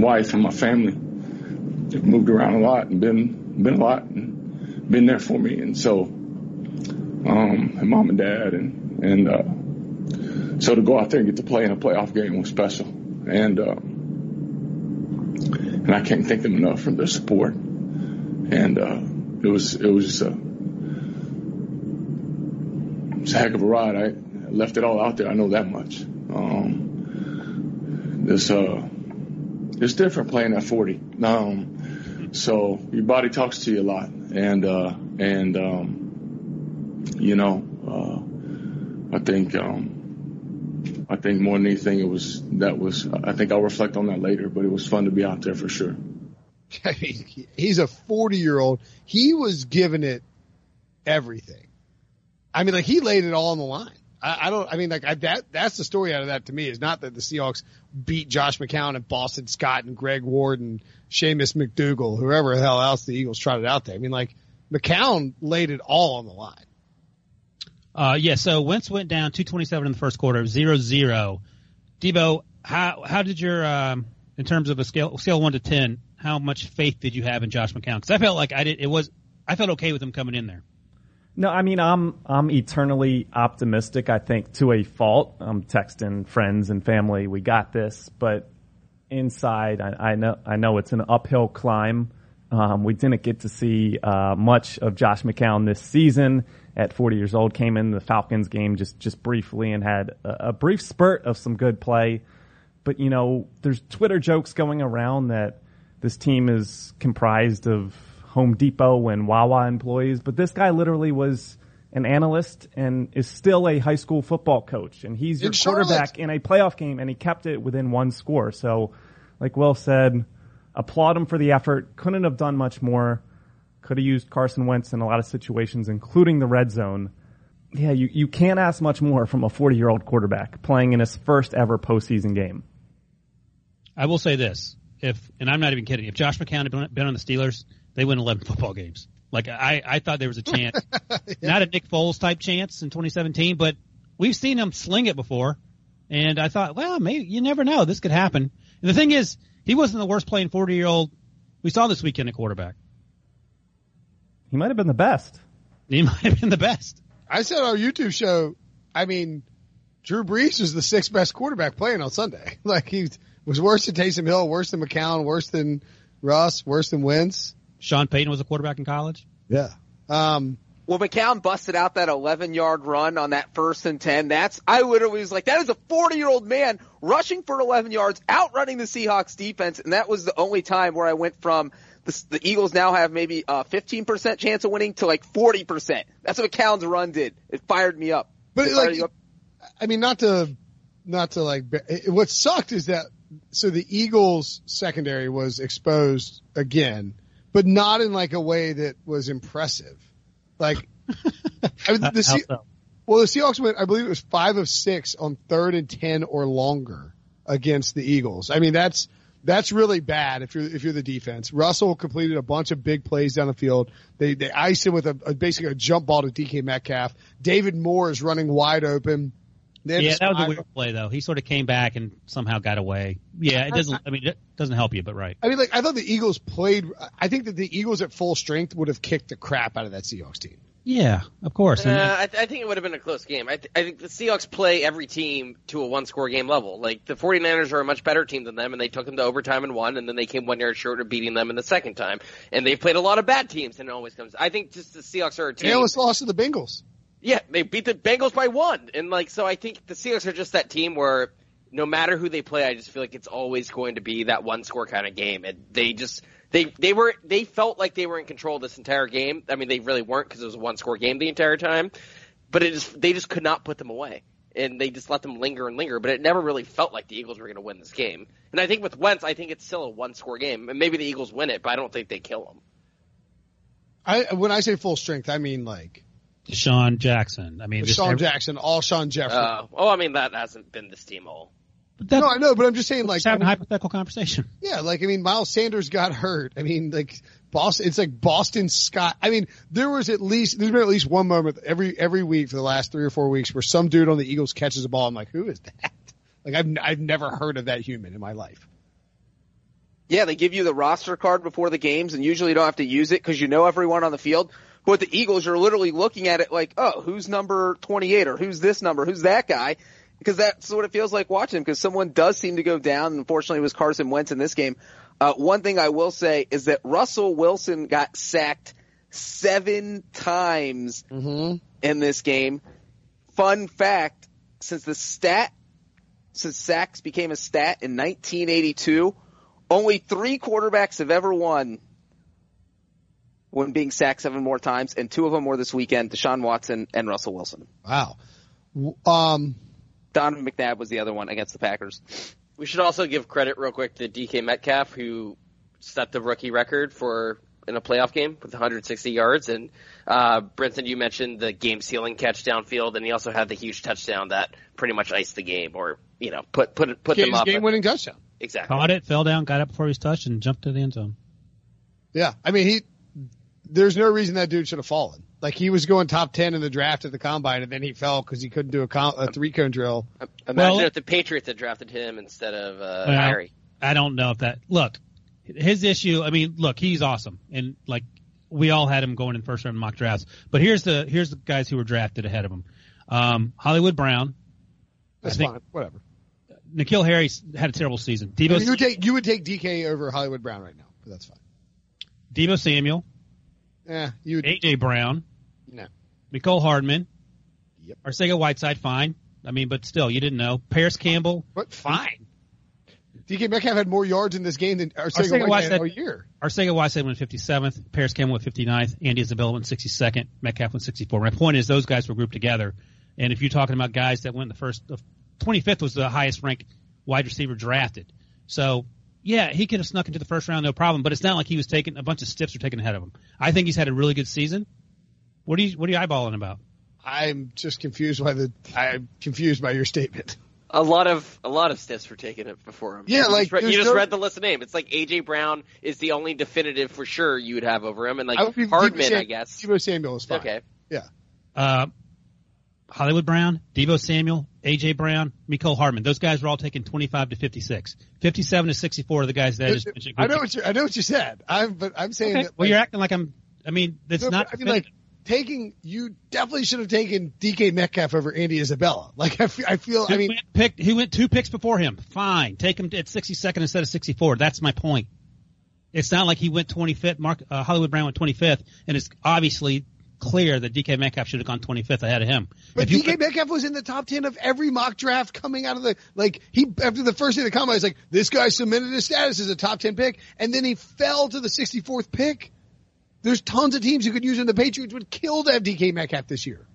S10: wife and my family have moved around a lot and been, been a lot and been there for me. And so, um, and mom and dad and, and, uh, so to go out there and get to play in a playoff game was special, and uh, and I can't thank them enough for their support. And uh, it was it was uh, it was a heck of a ride. I left it all out there. I know that much. Um, this uh, it's different playing at 40. Um, so your body talks to you a lot, and uh, and um, you know, uh, I think. Um, I think more than anything, it was that was. I think I'll reflect on that later, but it was fun to be out there for sure.
S2: He's a 40 year old. He was giving it everything. I mean, like he laid it all on the line. I, I don't, I mean, like I, that, that's the story out of that to me is not that the Seahawks beat Josh McCown and Boston Scott and Greg Ward and Seamus McDougal, whoever the hell else the Eagles trotted out there. I mean, like McCown laid it all on the line.
S3: Uh, yeah, so Wentz went down 227 in the first quarter, 0-0. Debo, how, how did your, um, in terms of a scale, scale 1 to 10, how much faith did you have in Josh McCown? Cause I felt like I did, it was, I felt okay with him coming in there.
S7: No, I mean I'm I'm eternally optimistic. I think to a fault. I'm texting friends and family, we got this. But inside, I, I know I know it's an uphill climb. Um, we didn't get to see uh, much of Josh McCown this season. At 40 years old, came in the Falcons game just just briefly and had a, a brief spurt of some good play. But you know, there's Twitter jokes going around that this team is comprised of Home Depot and Wawa employees, but this guy literally was an analyst and is still a high school football coach, and he's your
S2: In
S7: quarterback in a playoff game, and he kept it within one score. So, like Will said, applaud him for the effort. Couldn't have done much more. Could have used Carson Wentz in a lot of situations, including the red zone. Yeah, you, you can't ask much more from a 40 year old quarterback playing in his first ever postseason game.
S3: I will say this: if and I'm not even kidding, if Josh McCown had been- been on the Steelers, they win 11 football games. Like I, I thought there was a chance, not a Nick Foles type chance in 2017, but we've seen him sling it before, and I thought, well, maybe you never know, this could happen. And the thing is, he wasn't the worst playing 40 year old we saw this weekend at quarterback.
S7: He might have been the best.
S3: He might have been the best.
S2: I said on our YouTube show, I mean, Drew Brees was the sixth best quarterback playing on Sunday. Like he was worse than Taysom Hill, worse than McCown, worse than Russ, worse than Wentz.
S3: Sean Payton was a quarterback in college.
S2: Yeah. Um,
S4: When McCown busted out that 11 yard run on that first and 10, that's, I literally was like, that is a 40 year old man rushing for 11 yards, outrunning the Seahawks defense. And that was the only time where I went from the, the Eagles now have maybe uh, a 15% chance of winning to like 40%. That's what McCown's run did. It fired me up.
S2: But
S4: It
S2: like,
S4: up.
S2: I mean, not to, not to like, what sucked is that, so the Eagles secondary was exposed again, but not in like a way that was impressive. Like, I mean, the,
S3: How
S2: Se-
S3: so?
S2: well, the Seahawks went, I believe it was five of six on third and 10 or longer against the Eagles. I mean, that's, that's really bad if you're, if you're the defense. Russell completed a bunch of big plays down the field. They, they iced him with a, a basically a jump ball to DK Metcalf. David Moore is running wide open.
S3: Yeah, that was a weird play though. He sort of came back and somehow got away. Yeah, it doesn't. I mean, it doesn't help you, but right.
S2: I mean, like I thought the Eagles played. I think that the Eagles at full strength would have kicked the crap out of that Seahawks team.
S3: Yeah, of course. And-
S5: Uh, I, th- I think it would have been a close game. I, th- I think the Seahawks play every team to a one score game level. Like the 49ers are a much better team than them and they took them to overtime and won and then they came one yard short of beating them in the second time. And they've played a lot of bad teams and it always comes. I think just the Seahawks are a team.
S2: They almost lost to the Bengals.
S5: Yeah, they beat the Bengals by one. And like, so I think the Seahawks are just that team where no matter who they play, I just feel like it's always going to be that one score kind of game. And they just, they, they were, they felt like they were in control this entire game. I mean, they really weren't because it was a one score game the entire time, but it just, they just could not put them away. And they just let them linger and linger, but it never really felt like the Eagles were going to win this game. And I think with Wentz, I think it's still a one score game. And maybe the Eagles win it, but I don't think they kill them.
S2: I when I say full strength, I mean like
S3: DeSean Jackson. I mean, just
S2: Sean
S3: every-
S2: Jackson, Alshon Jeffery.
S5: Uh, oh, I mean, that hasn't been this team all.
S3: But that's
S2: no, I know, but I'm just saying like
S3: just having a hypothetical conversation.
S2: Yeah, like I mean, Miles Sanders got hurt. I mean, like Boston, it's like Boston Scott. I mean, there was at least there's been at least one moment every every week for the last three or four weeks where some dude on the Eagles catches a ball. I'm like, who is that? Like I've I've never heard of that human in my life.
S4: Yeah, they give you the roster card before the games, and usually you don't have to use it because you know everyone on the field. But the Eagles, you're literally looking at it like, oh, who's number 28 or who's this number? Who's that guy? Because that's what it feels like watching because someone does seem to go down. Unfortunately, it was Carson Wentz in this game. Uh, one thing I will say is that Russell Wilson got sacked seven times in this game. Fun fact, since the stat, since sacks became a stat in 1982, only three quarterbacks have ever won when being sacked seven more times, and two of them were this weekend, Deshaun Watson and Russell Wilson.
S2: Wow. Um,
S4: Donovan McNabb was the other one against the Packers.
S5: We should also give credit real quick to DK Metcalf, who set the rookie record for in a playoff game with 160 yards. And uh, Brenton, you mentioned the game sealing catch downfield, and he also had the huge touchdown that pretty much iced the game, or you know, put put it put them
S2: Kane's
S5: up.
S2: game-winning touchdown.
S5: Exactly.
S3: Caught it, fell down, got up before he was touched, and jumped to the end zone.
S2: Yeah, I mean he. There's no reason that dude should have fallen. Like he was going top ten in the draft at the combine, and then he fell because he couldn't do a, com- a three cone drill.
S5: Imagine
S3: Well-
S5: if the Patriots had drafted him instead of uh,
S3: Well,
S5: Harry.
S3: I don't know if that. Look, his issue. I mean, look, he's awesome, and like we all had him going in first round mock drafts. But here's the here's the guys who were drafted ahead of him. Um, Hollywood Brown,
S2: That's
S3: think-
S2: fine, whatever.
S3: N'Keal Harry had a terrible season.
S2: I
S3: Debo,
S2: mean, you would take you would take DK over Hollywood Brown right now, but that's fine.
S3: Deebo Samuel,
S2: Yeah, you would.
S3: AJ Brown,
S2: No.
S3: Mecole Hardman,
S2: Yep.
S3: Arcega Whiteside, fine. I mean, but still, you didn't know. Parris Campbell,
S2: But fine. DK Metcalf had more yards in this game than Arcega
S3: Arcega
S2: Whiteside
S3: Whiteside-
S2: all year.
S3: Arcega Whiteside went 57th, Parris Campbell went 59th, Andy Isabella went 62nd, Metcalf went 64. My point is those guys were grouped together. And if you're talking about guys that went the first, the 25th was the highest ranked wide receiver drafted. So yeah, he could have snuck into the first round, no problem. But it's not like he was taking a bunch of stiffs were taken ahead of him. I think he's had a really good season. What are you What are you eyeballing about?
S2: I'm just confused by the. I'm confused by your statement.
S5: A lot of a lot of stiffs were taken it before him.
S2: Yeah,
S5: you
S2: like,
S5: just, read, you just
S2: no-
S5: read the list of names. It's like AJ Brown is the only definitive for sure you would have over him, and like
S2: I be
S5: Hardman,
S2: Debo
S5: I guess.
S2: Deebo Samuel is fine.
S5: Okay.
S2: Yeah.
S3: Uh, Hollywood Brown, Deebo Samuel, AJ Brown, Mecole Hardman. Those guys were all taken 25 to 56. 57 to 64 are the guys that I just mentioned.
S2: I know what you. I know what you said. I'm, but I'm saying
S3: Okay.
S2: that.
S3: Well, you're acting like I'm. I mean, it's
S2: no,
S3: not.
S2: I mean, like taking. You definitely should have taken DK Metcalf over Andy Isabella. Like I feel. I feel. I
S3: He
S2: mean,
S3: went picked. He went two picks before him. Fine, take him at 62nd instead of 64. That's my point. It's not like he went 25th. Mark uh, Hollywood Brown went 25th, and it's obviously clear that DK Metcalf should have gone 25th ahead of him.
S2: But
S3: you-
S2: DK Metcalf was in the top ten of every mock draft coming out of the like he after the first day of the combine, he's like this guy submitted his status as a top ten pick, and then he fell to the sixty fourth pick. There's tons of teams you could use, and the Patriots would kill to have DK Metcalf this year.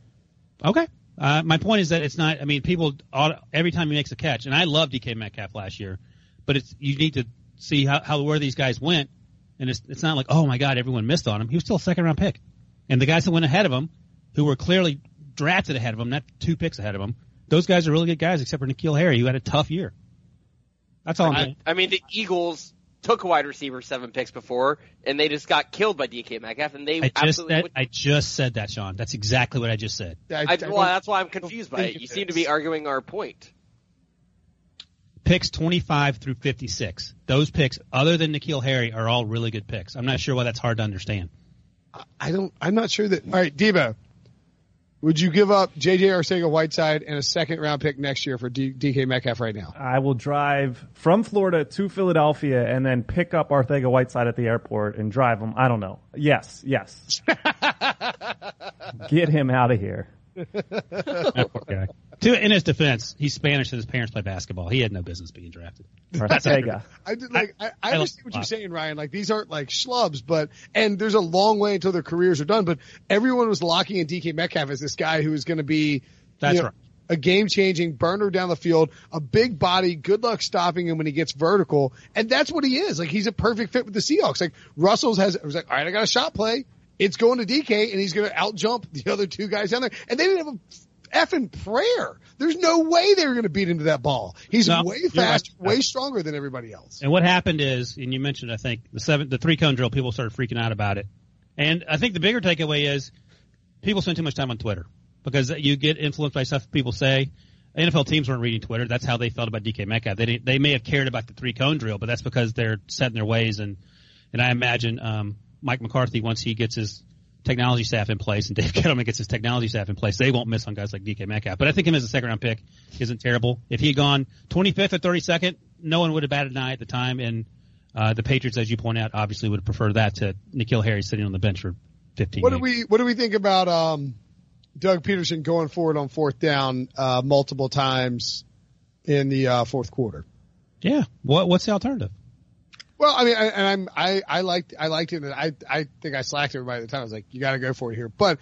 S3: Okay. Uh, my point is that it's not. I mean, people ought, every time he makes a catch, and I love DK Metcalf last year, but it's you need to see how, how where these guys went, and it's it's not like oh my god everyone missed on him. He was still a second round pick, and the guys that went ahead of him, who were clearly drafted ahead of him, not two picks ahead of him, those guys are really good guys, except for N'Keal Harry, who had a tough year. That's all I'm
S5: I,
S3: saying.
S5: I mean, the Eagles took a wide receiver seven picks before, and they just got killed by DK Metcalf, and they
S3: I just
S5: absolutely.
S3: said,
S5: would-
S3: I just said that, Sean. That's exactly what I just said.
S2: I,
S5: I,
S2: I
S5: well, that's why I'm confused by
S2: think
S5: it.
S2: it
S5: You seem to be arguing our point.
S3: picks 25 through 56. Those picks, other than N'Keal Harry, are all really good picks. I'm not sure why that's hard to understand.
S2: I don't. I'm not sure that. All right, Debo. Would you give up JJ Arcega Whiteside and a second round pick next year for D- DK Metcalf right now?
S7: I will drive from Florida to Philadelphia and then pick up Arcega Whiteside at the airport and drive him. I don't know. Yes, yes. Get him out of here.
S3: That poor guy. To, in his defense, he's Spanish and his parents play basketball. He had no business being drafted.
S7: Arcega.
S2: I did, like. I, I,
S3: I like
S2: understand what you're saying, Ryan. Like these aren't like schlubs, but and there's a long way until their careers are done. But everyone was locking in DK Metcalf as this guy who is going to be.
S3: That's
S2: you know,
S3: right.
S2: A game changing burner down the field, a big body, good luck stopping him when he gets vertical. And that's what he is. Like he's a perfect fit with the Seahawks. Like Russell's has, was like, all right, I got a shot play. It's going to DK and he's going to out jump the other two guys down there. And they didn't have a effing prayer. There's no way they were going to beat him to that ball. He's
S3: No,
S2: way faster,
S3: right.
S2: way stronger than everybody else.
S3: And what happened is, and you mentioned, I think the seven, the three cone drill. People started freaking out about it, and I think the bigger takeaway is people spend too much time on Twitter because you get influenced by stuff people say. NFL teams weren't reading Twitter. That's how they felt about DK Metcalf. They didn't, they may have cared about the three cone drill, but that's because they're set in their ways. And and I imagine um, Mike McCarthy once he gets his technology staff in place and Dave Gettleman gets his technology staff in place, they won't miss on guys like DK Metcalf. But I think him as a second round pick isn't terrible. If he had gone 25th or 32nd, no one would have batted an eye at the time. And uh, the Patriots, as you point out, obviously would prefer that to N'Keal Harry sitting on the bench for 15
S2: What do we what do we think about um, Doug Pederson going forward on fourth down uh, multiple times in the uh, fourth quarter?
S3: Yeah. What What's the alternative?
S2: Well, I mean, I, and I'm I I liked I liked it. And I I think I slacked everybody at the time. I was like, you got to go for it here. But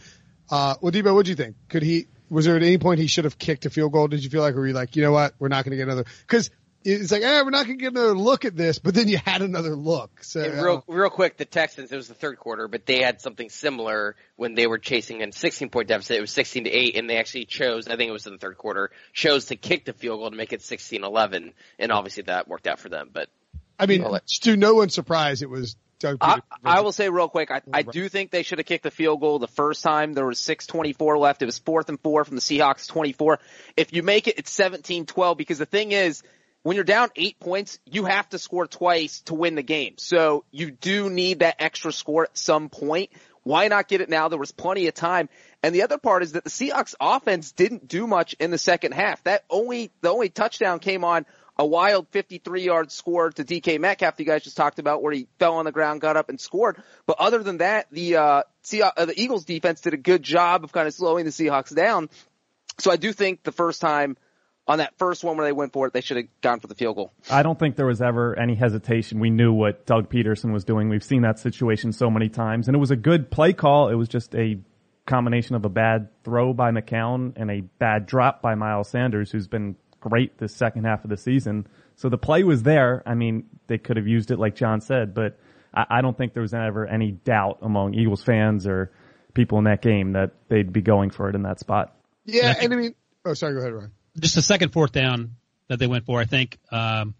S2: uh, well, Debo, what do you think? Could he? Was there at any point he should have kicked a field goal? Did you feel like, or were you like, you know what, we're not going to get another? Because it's like, eh, we're not going to get another look at this. But then you had another look. So
S5: And
S2: uh,
S5: real, real quick, the Texans, it was the third quarter, but they had something similar when they were chasing a 16 point deficit. It was 16 to 8, and they actually chose, I think it was in the third quarter, chose to kick the field goal to make it 16 11. And obviously that worked out for them. But
S2: I mean,
S5: I'll let-
S2: to no one's surprise, it was Doug
S5: I, I will say real quick, I, I do think they should have kicked the field goal the first time. There was 6.24 left. It was fourth and four from the Seahawks 24. If you make it, it's 17-12 because the thing is, when you're down eight points, you have to score twice to win the game. So you do need that extra score at some point. Why not get it now? There was plenty of time. And the other part is that the Seahawks offense didn't do much in the second half. That only, the only touchdown came on a wild 53 yard score to DK Metcalf you guys just talked about where he fell on the ground, got up and scored. But other than that, the, uh, Seah- uh, the Eagles defense did a good job of kind of slowing the Seahawks down. So I do think the first time on that first one where they went for it, they should have gone for the field goal.
S7: I don't think there was ever any hesitation. We knew what Doug Pederson was doing. We've seen that situation so many times, and it was a good play call. It was just a combination of a bad throw by McCown and a bad drop by Miles Sanders, who's been great this second half of the season. So the play was there. I mean, they could have used it like John said, but I, I don't think there was ever any doubt among Eagles fans or people in that game that they'd be going for it in that spot.
S2: yeah,
S3: I think-
S2: and I mean, oh, sorry, go ahead, Ryan.
S3: Just the second fourth down that they went for, I think um,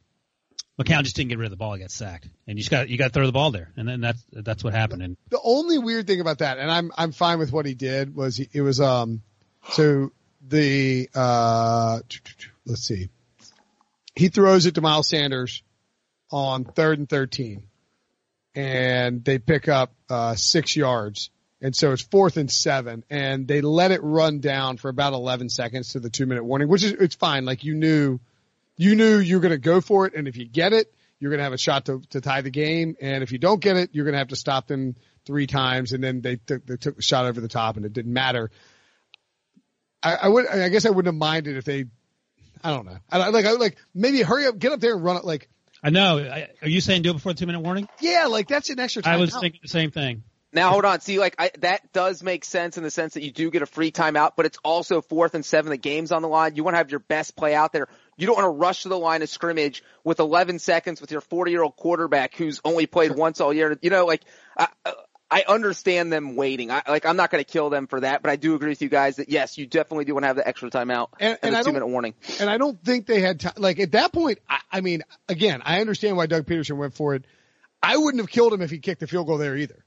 S3: McCown just didn't get rid of the ball. He got sacked, and you just got you got to throw the ball there, and then that's that's what happened. And
S2: the only weird thing about that, and I'm I'm fine with what he did, was he, it was um so the uh let's see, he throws it to Miles Sanders on third and thirteen, and they pick up uh six yards, and so it's fourth and seven, and they let it run down for about eleven seconds to the two minute warning, which is it's fine. Like you knew, you knew you were going to go for it, and if you get it, you're going to have a shot to, to tie the game. And if you don't get it, you're going to have to stop them three times. And then they took, they took the shot over the top and it didn't matter. I, I would, I guess I wouldn't have minded if they, I don't know. I like, I like maybe hurry up, get up there and run it. Like,
S3: I know. I, are you saying do it before the two minute warning?
S2: yeah, like that's an extra time.
S3: I was
S2: out.
S3: thinking the same thing.
S4: Now hold on. See, like I, that does make sense in the sense that you do get a free timeout, but it's also fourth and seven. The game's on the line. You want to have your best play out there. You don't want to rush to the line of scrimmage with 11 seconds with your 40 year old quarterback who's only played once all year. You know, like I, I understand them waiting. I, like I'm not going to kill them for that, but I do agree with you guys that yes, you definitely do want to have the extra timeout
S2: And-
S4: and,
S2: and
S4: the two minute warning.
S2: And I don't think they had time. Like at that point, I, I mean, again, I understand why Doug Pederson went for it. I wouldn't have killed him if he kicked the field goal there either.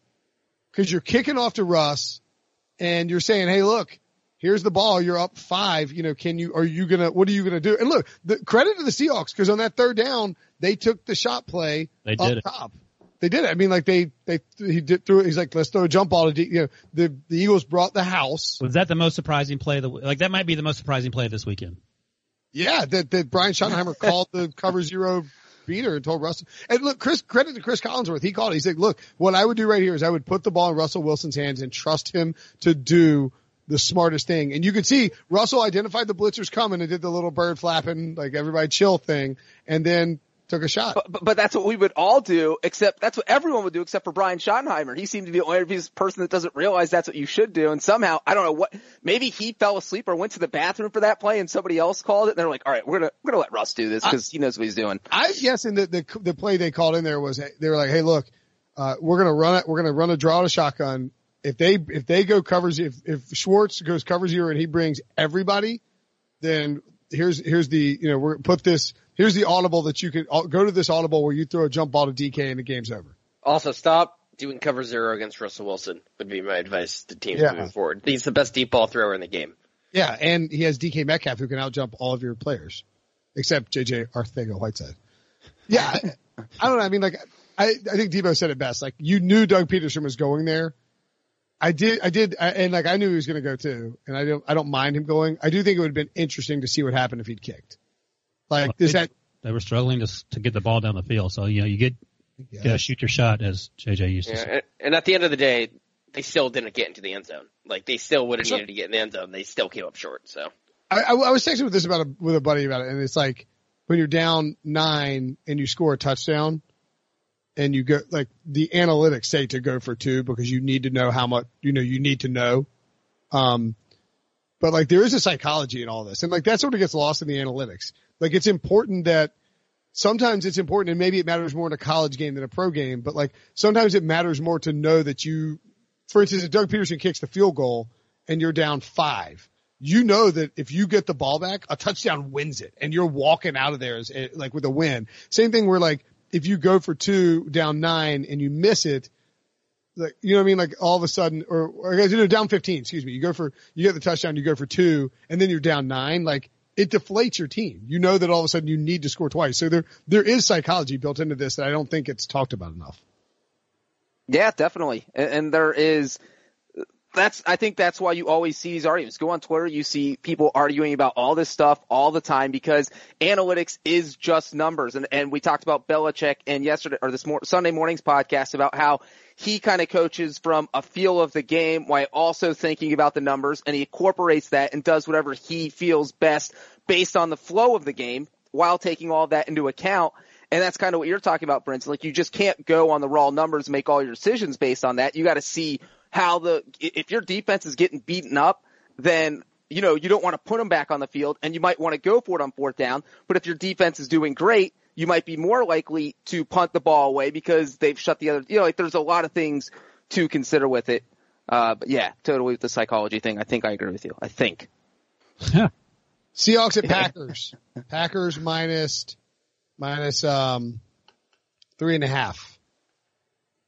S2: Cause you're kicking off to Russ and you're saying, Hey, look, here's the ball. You're up five. You know, can you, are you going to, what are you going to do? And look, the credit to the Seahawks because on that third down, they took the shot play
S3: They
S2: up
S3: did it.
S2: top. They did it. I mean, like they they he did threw. He's like, let's throw a jump ball to you know the the Eagles brought the house.
S3: Was that the most surprising play? Of the like that might be the most surprising play this weekend.
S2: Yeah, that that Brian Schottenheimer called the cover zero beater and told Russell. And look, Chris credit to Chris Collinsworth. He called. It. He said, look, what I would do right here is I would put the ball in Russell Wilson's hands and trust him to do the smartest thing. And you could see Russell identified the blitzers coming and did the little bird flapping, like everybody chill thing, and then took a shot.
S4: But, but, but, that's what we would all do, except that's what everyone would do, except for Brian Schottenheimer. He seemed to be the only person that doesn't realize that's what you should do. And somehow, I don't know what, maybe he fell asleep or went to the bathroom for that play and somebody else called it. And they're like, all right, we're gonna we're gonna let Russ do this because he knows what he's doing.
S2: I'm guessing that the the play they called in there was they were like, hey, look, uh, we're gonna run it. We're gonna run a draw to shotgun. If they if they go covers if if Schwartz goes cover zero and he brings everybody, then here's here's the you know we're put this here's the audible that you could uh, go to this audible where you throw a jump ball to DK and the game's over.
S5: Also, stop doing cover zero against Russell Wilson would be my advice to teams yeah. moving forward. He's the best deep ball thrower in the game.
S2: Yeah, and he has DK Metcalf who can outjump all of your players, except JJ Arcega-Whiteside. Yeah, I, I don't know. I mean, like I I think Debo said it best. Like you knew Doug Pederson was going there. I did, I did, and like I knew he was going to go too, and I don't, I don't mind him going. I do think it would have been interesting to see what happened if he'd kicked. Like, is that
S3: they were struggling to to get the ball down the field. So you know, you get you gotta shoot your shot, as JJ used to say.
S5: And at the end of the day, they still didn't get into the end zone. Like they still would have needed to get in the end zone. They still came up short. So
S2: I, I, I was texting with this about a, with a buddy about it, and it's like when you're down nine and you score a touchdown, and you go like the analytics say to go for two because you need to know how much you know you need to know. Um, but like there is a psychology in all this, and like that sort of gets lost in the analytics. Like it's important that sometimes it's important and maybe it matters more in a college game than a pro game, but like sometimes it matters more to know that you, for instance, if Doug Pederson kicks the field goal and you're down five, you know that if you get the ball back, a touchdown wins it and you're walking out of there as, eh, like with a win. Same thing where like if you go for two down nine and you miss it, like, you know what I mean? Like all of a sudden, or, or you know, down 15, excuse me, you go for, you get the touchdown, you go for two and then you're down nine. Like it deflates your team. You know that all of a sudden you need to score twice. So there, there is psychology built into this that I don't think it's talked about enough.
S4: Yeah, definitely. And, and there is, that's, I think that's why you always see these arguments. Go on Twitter, you see people arguing about all this stuff all the time because analytics is just numbers. And, and we talked about Belichick and yesterday, or this mor- Sunday morning's podcast about how he kind of coaches from a feel of the game while also thinking about the numbers and he incorporates that and does whatever he feels best based on the flow of the game while taking all that into account. And that's kind of what you're talking about, Brent. Like you just can't go on the raw numbers and make all your decisions based on that. You got to see how the, if your defense is getting beaten up, then you know, you don't want to put them back on the field and you might want to go for it on fourth down. But if your defense is doing great, you might be more likely to punt the ball away because they've shut the other, you know, like there's a lot of things to consider with it. Uh, but yeah, totally with the psychology thing. I think I agree with you. I think.
S2: Seahawks at Packers. Packers minus, minus, um, three and a half.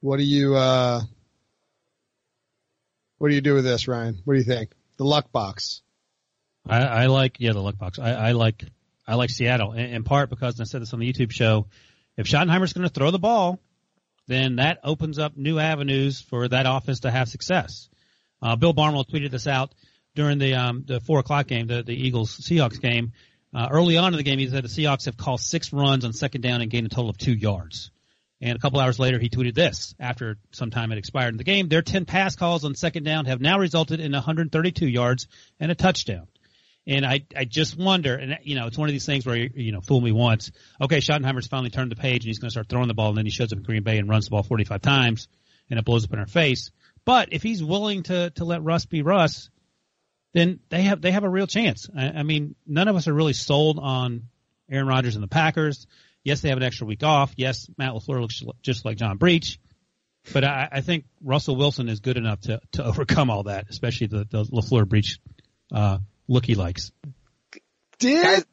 S2: What do you, uh, what do you do with this, Ryan? What do you think? The luck box.
S3: I, I like, yeah, the luck box. I, I like I like Seattle in, in part because I said this on the YouTube show. If Schottenheimer's going to throw the ball, then that opens up new avenues for that offense to have success. Uh, Bill Barnwell tweeted this out during the um, the four o'clock game, the, the Eagles Seahawks game. Uh, early on in the game, he said the Seahawks have called six runs on second down and gained a total of two yards. And a couple hours later, he tweeted this after some time had expired in the game. Their 10 pass calls on second down have now resulted in 132 yards and a touchdown. And I, I just wonder, and you know, it's one of these things where you know, fool me once. Okay, Schottenheimer's finally turned the page and he's going to start throwing the ball, and then he shows up in Green Bay and runs the ball 45 times, and it blows up in our face. But if he's willing to to let Russ be Russ, then they have they have a real chance. I, I mean, none of us are really sold on Aaron Rodgers and the Packers. Yes, they have an extra week off. Yes, Matt LaFleur looks just like John Breech. But I, I think Russell Wilson is good enough to, to overcome all that, especially the, the LaFleur Breech uh, look he likes.
S2: Did
S4: Guys,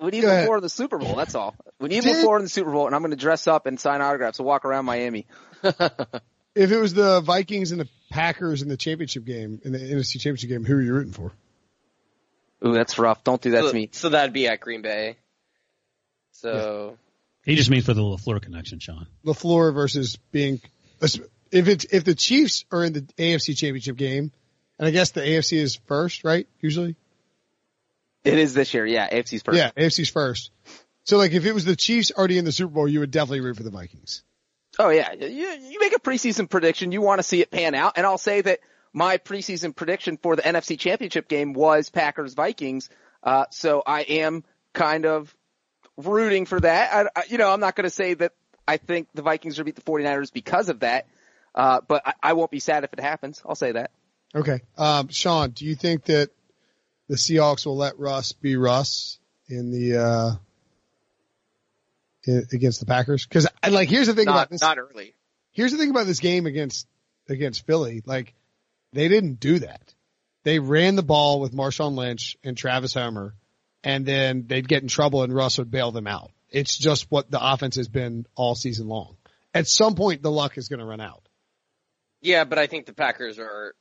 S4: we need him before the Super Bowl. That's all. We need him before the Super Bowl, and I'm going to dress up and sign autographs and walk around Miami.
S2: if it was the Vikings and the Packers in the championship game, in the NFC championship game, who are you rooting for?
S4: Ooh, that's rough. Don't do that
S5: so,
S4: to me.
S5: So that'd be at Green Bay. So
S3: He just means for the LaFleur connection, Sean.
S2: LaFleur versus being if it's if the Chiefs are in the AFC Championship game, and I guess the AFC is first, right? Usually.
S4: It is this year, yeah. AFC's first.
S2: Yeah, AFC's first. So like if it was the Chiefs already in the Super Bowl, you would definitely root for the Vikings.
S4: Oh yeah, you, you make a preseason prediction, you want to see it pan out, and I'll say that my preseason prediction for the NFC Championship game was Packers Vikings. Uh, so I am kind of rooting for that. I, I, you know, I'm not going to say that I think the Vikings will beat the 49ers because of that, uh, but I, I, won't be sad if it happens. I'll say that.
S2: Okay. Um, Sean, do you think that the Seahawks will let Russ be Russ in the, uh, in, against the Packers? Cause like, here's the thing
S5: not,
S2: about this.
S5: Not early.
S2: Here's the thing about this game against, against Philly. Like, they didn't do that. They ran the ball with Marshawn Lynch and Travis Homer and then they'd get in trouble and Russ would bail them out. It's just what the offense has been all season long. At some point, the luck is going to run out.
S5: Yeah, but I think the Packers are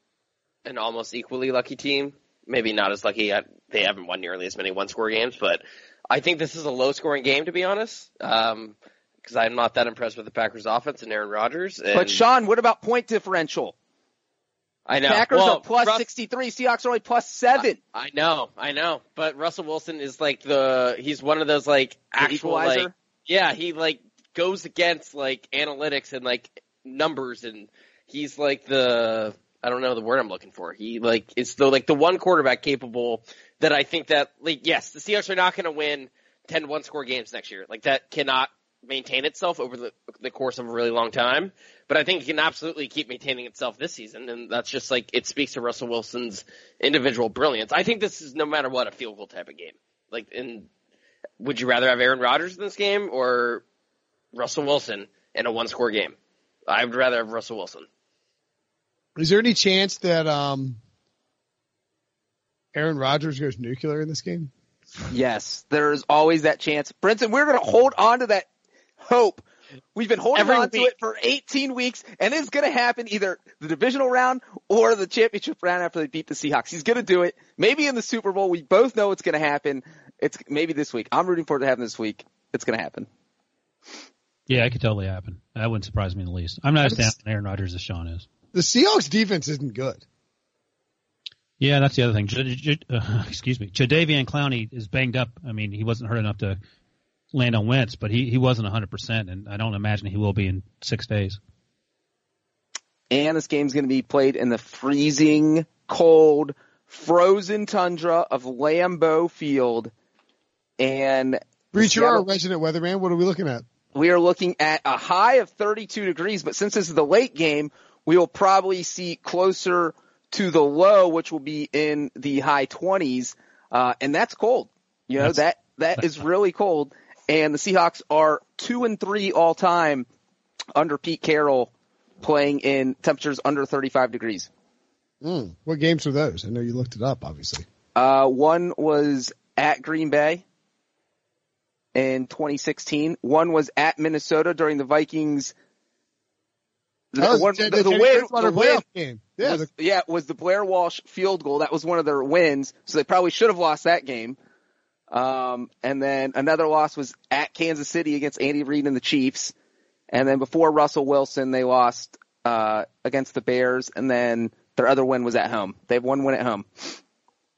S5: an almost equally lucky team. Maybe not as lucky. They haven't won nearly as many one-score games, but I think this is a low-scoring game, to be honest. Um, because I'm not that impressed with the Packers offense and Aaron Rodgers. And
S4: but Sean, what about point differential?
S5: I know.
S4: Packers
S5: well,
S4: are plus Russ, 63. Seahawks are only plus seven.
S5: I, I, know. I know. But Russell Wilson is like the, he's one of those like actual like, yeah, he like goes against like analytics and like numbers and he's like the, I don't know the word I'm looking for. He like, it's the, like the one quarterback capable that I think that like, yes, the Seahawks are not going to win 10 one score games next year. Like that cannot maintain itself over the, the course of a really long time. But I think it can absolutely keep maintaining itself this season, and that's just like it speaks to Russell Wilson's individual brilliance. I think this is no matter what a field goal type of game. Like, in would you rather have Aaron Rodgers in this game or Russell Wilson in a one score game? I would rather have Russell Wilson.
S2: Is there any chance that um, Aaron Rodgers goes nuclear in this game?
S4: Yes, there's always that chance. Brinson, we're going to hold on to that hope We've been holding Every on week. to it for 18 weeks, and it's going to happen either the divisional round or the championship round after they beat the Seahawks. He's going to do it. Maybe in the Super Bowl. We both know it's going to happen. It's maybe this week. I'm rooting for it to happen this week. It's going to happen.
S3: Yeah, it could totally happen. That wouldn't surprise me in the least. I'm not as down on Aaron Rodgers as Sean is.
S2: The Seahawks defense isn't good.
S3: Yeah, that's the other thing. J- J- uh, excuse me. Jadeveon Clowney is banged up. I mean, he wasn't hurt enough to land on Wentz, but he, he wasn't 100%, and I don't imagine he will be in six days.
S4: And this game's going to be played in the freezing, cold, frozen tundra of Lambeau Field. And
S2: Breech, you're our resident weatherman. What are we looking at?
S4: We are looking at a high of 32 degrees, but since this is the late game, we will probably see closer to the low, which will be in the high 20s, uh, and that's cold. You know, that's, that, that is really cold and the Seahawks are two and three all time under Pete Carroll playing in temperatures under 35 degrees.
S2: Mm, what games were those? I know you looked it up, obviously.
S4: Uh, one was at Green Bay in 2016. One was at Minnesota during the Vikings.
S2: The, one, the, the, the win, the win game.
S4: Yeah, was, yeah, was the Blair Walsh field goal. That was one of their wins. So they probably should have lost that game. Um, and then another loss was at Kansas City against Andy Reid and the Chiefs. And then before Russell Wilson, they lost, uh, against the Bears. And then their other win was at home. They have one win at home.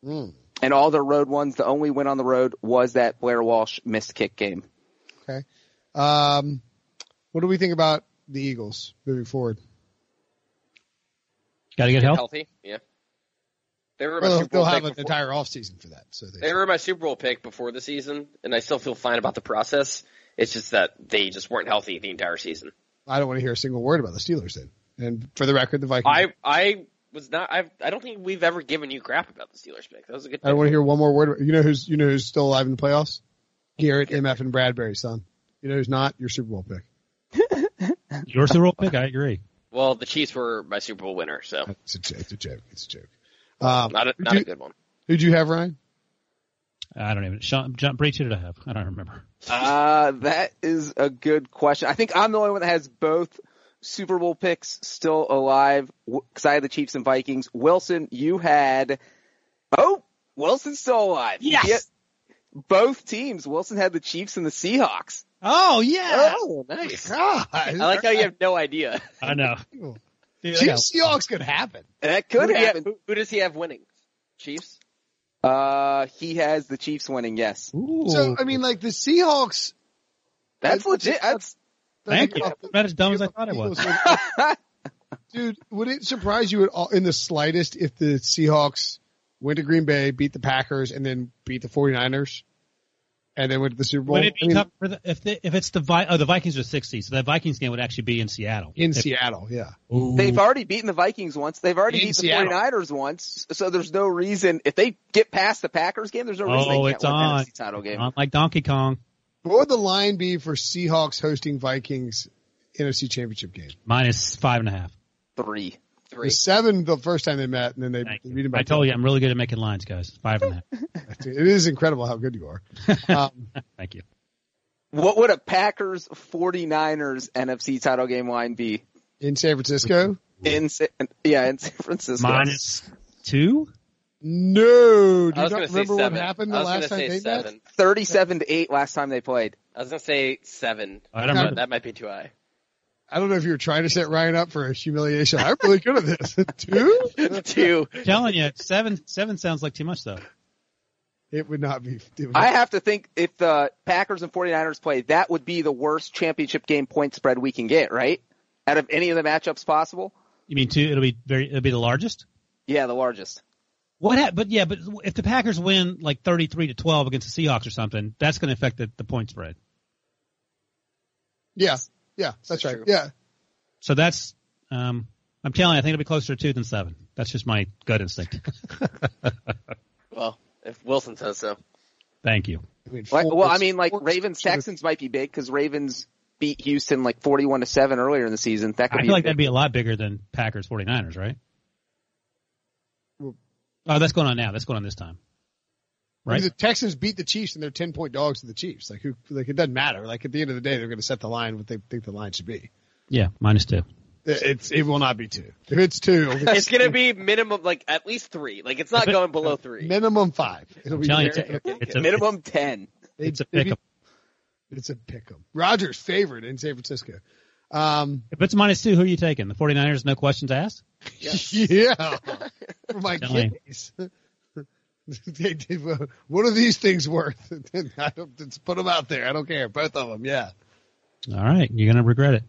S4: Mm. And all their road ones, the only win on the road was that Blair Walsh missed kick game.
S2: Okay. Um, what do we think about the Eagles moving forward?
S3: Got to get health.
S5: healthy. Yeah.
S2: They were well, they'll have an entire off season for that. So
S5: they, they were my Super Bowl pick before the season, and I still feel fine about the process. It's just that they just weren't healthy the entire season.
S2: I don't want to hear a single word about the Steelers then. And for the record, the Vikings.
S5: I I was not. I've, I don't think we've ever given you crap about the Steelers pick. That was a good. Pick.
S2: I don't want to hear one more word. You know who's you know who's still alive in the playoffs? Garrett, MF, and Bradbury, son. You know who's not? Your Super Bowl pick.
S3: Your Super Bowl pick? I agree.
S5: Well, the Chiefs were my Super Bowl winner, so
S2: it's a, it's a joke. It's a joke.
S5: Um, not a, not you, a good one.
S2: Who'd you have, Ryan?
S3: I don't even. Sean, John Breech, who did I have? I don't remember.
S4: Uh, that is a good question. I think I'm the only one that has both Super Bowl picks still alive because I had the Chiefs and Vikings. Wilson, you had. Oh, Wilson's still alive.
S5: Yes.
S4: both teams. Wilson had the Chiefs and the Seahawks.
S3: Oh yeah.
S5: Oh, nice.
S2: God,
S5: I like how you have no idea.
S3: I know. Dude,
S2: Chiefs
S3: got-
S2: Seahawks could happen.
S4: That could
S5: Who, do you have-
S4: happen.
S5: who, who does he have winning? Chiefs?
S4: Uh, he has the Chiefs winning. Yes,
S3: Ooh.
S2: So I mean, like the Seahawks.
S4: that's
S2: I-
S4: legit. That's
S3: Thank you.
S2: like,
S3: Not as dumb as I thought it was.
S2: Dude, would it surprise you at all in the slightest if the Seahawks went to Green Bay, beat the Packers, and then beat the 49ers, and then went to the Super Bowl?
S3: Would it
S2: I
S3: be
S2: mean,
S3: tough for the, if the, if it's the Vi- oh the Vikings are 60, so that Vikings game would actually be in Seattle.
S2: in
S3: If-
S2: Seattle, yeah.
S3: Ooh.
S4: they've already beaten the Vikings once. They've already
S2: In
S4: beaten
S2: Seattle.
S4: the 49ers once. So there's no reason if they get past the Packers game, there's no reason
S3: Oh,
S4: they can't
S3: it's
S4: win the
S3: on.
S4: NFC title game.
S3: Not like Donkey Kong.
S2: What would the line be for Seahawks hosting Vikings NFC Championship game?
S3: Minus five and a half.
S4: Three.
S2: The
S5: Three.
S2: seven the first time they met, and then they
S3: Thank
S2: beat
S3: you.
S2: them by
S3: I told you I'm really good at making lines, guys. Five and a half.
S2: It is incredible how good you are. Um,
S3: Thank you.
S4: What would a Packers 49ers NFC title game line be?
S2: in San Francisco?
S4: In Sa- yeah, in San Francisco.
S3: Minus two.
S2: No. Do
S5: I
S2: you
S5: was
S2: not
S5: going to say
S2: remember what
S5: seven.
S2: happened the last time
S5: say
S2: they met?
S4: 37 to 8 last time they played.
S5: I was going to say seven.
S3: I don't know.
S5: That might be too high.
S2: I don't know if you were trying to set Ryan up for a humiliation. I'm really good at this. Two?
S4: Two.
S3: I'm telling you, seven seven sounds like too much though.
S2: It would not be. It would
S4: I have to think if the Packers and 49ers play, that would be the worst championship game point spread we can get, right? Out of any of the matchups possible?
S3: You mean two? It'll be very. It'll be the largest.
S4: Yeah, the largest.
S3: What? Ha- but yeah, but if the Packers win like 33 to 12 against the Seahawks or something, that's going to affect the, the point spread.
S2: yeah. Yeah. That's right.
S4: true.
S2: Yeah.
S3: So that's. Um, I'm telling you, I think it'll be closer to two than seven. That's just my gut instinct.
S5: Well, if Wilson says so.
S3: Thank you.
S2: I mean,
S4: Like, well, I mean, like Ravens Texans might be big because Ravens beat Houston like 41 to 7 earlier in the season. That could
S3: I
S4: be
S3: feel like
S4: big-
S3: that'd be a lot bigger than Packers 49ers, right? Oh, that's going on now. That's going on this time.
S2: I mean,
S3: Right?
S2: the Texans beat the Chiefs and they're 10 point dogs to the Chiefs. Like who, like it doesn't matter. Like at the end of the day, they're going to set the line what they think the line should be.
S3: Yeah, minus two.
S2: It- It's, it will not be two. If it's two, it'll
S5: It's going to be minimum, like at least three. Like it's not going below three.
S2: minimum five. It'll be
S3: telling you,
S2: very-
S3: it's a- it's a-
S4: minimum 10.
S3: It's a
S2: maybe-
S3: pick 'em.
S2: It's a pick 'em. Rodgers favorite in San Francisco. Um,
S3: If it's minus two, who are you taking? The 49ers, no questions asked?
S2: yeah, for my
S3: Telling you.
S2: kidneys. Did- what are these things worth? I don't, let's put them out there. I don't care. Both of them. Yeah.
S3: All right. You're going to regret it.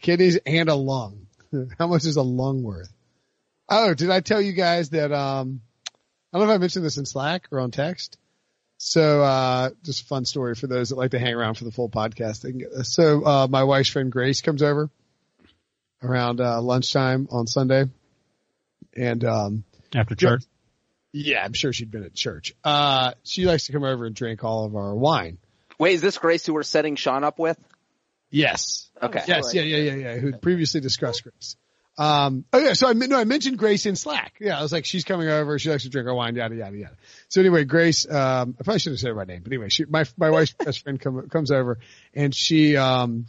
S2: Kidneys and a lung. How much is a lung worth? Oh, did I tell you guys that, um, I don't know if I mentioned this in Slack or on text. So, uh, just a fun story for those that like to hang around for the full podcast. They can get this. So, uh, my wife's friend Grace comes over around, uh, lunchtime on Sunday. And, um,
S3: After church?
S2: yeah, I'm sure she'd been at church. Uh, she likes to come over and drink all of our wine.
S4: Wait, is this Grace who we're setting Sean up with?
S2: Yes.
S4: Okay.
S2: Yes, yeah, yeah, yeah, yeah. Who'd previously discussed Grace. Um, oh yeah, so I no, I mentioned Grace in Slack. Yeah, I was like, she's coming over. She likes to drink our wine, yada yada yada. So anyway, Grace, um, I probably should have said my name, but anyway, she, my my wife's best friend come, comes over, and she um,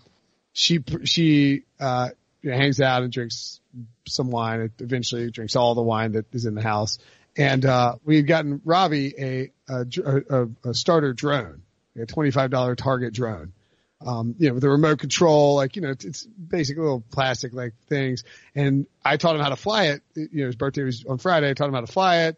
S2: she she uh, you know, hangs out and drinks some wine. Eventually, drinks all the wine that is in the house, and uh, we've gotten Robbie a a, a, a starter drone, a twenty five dollar Target drone um, you know, with a remote control, like, you know, it's, it's basically little plastic like things. And I taught him how to fly it. You know, his birthday was on Friday. I taught him how to fly it.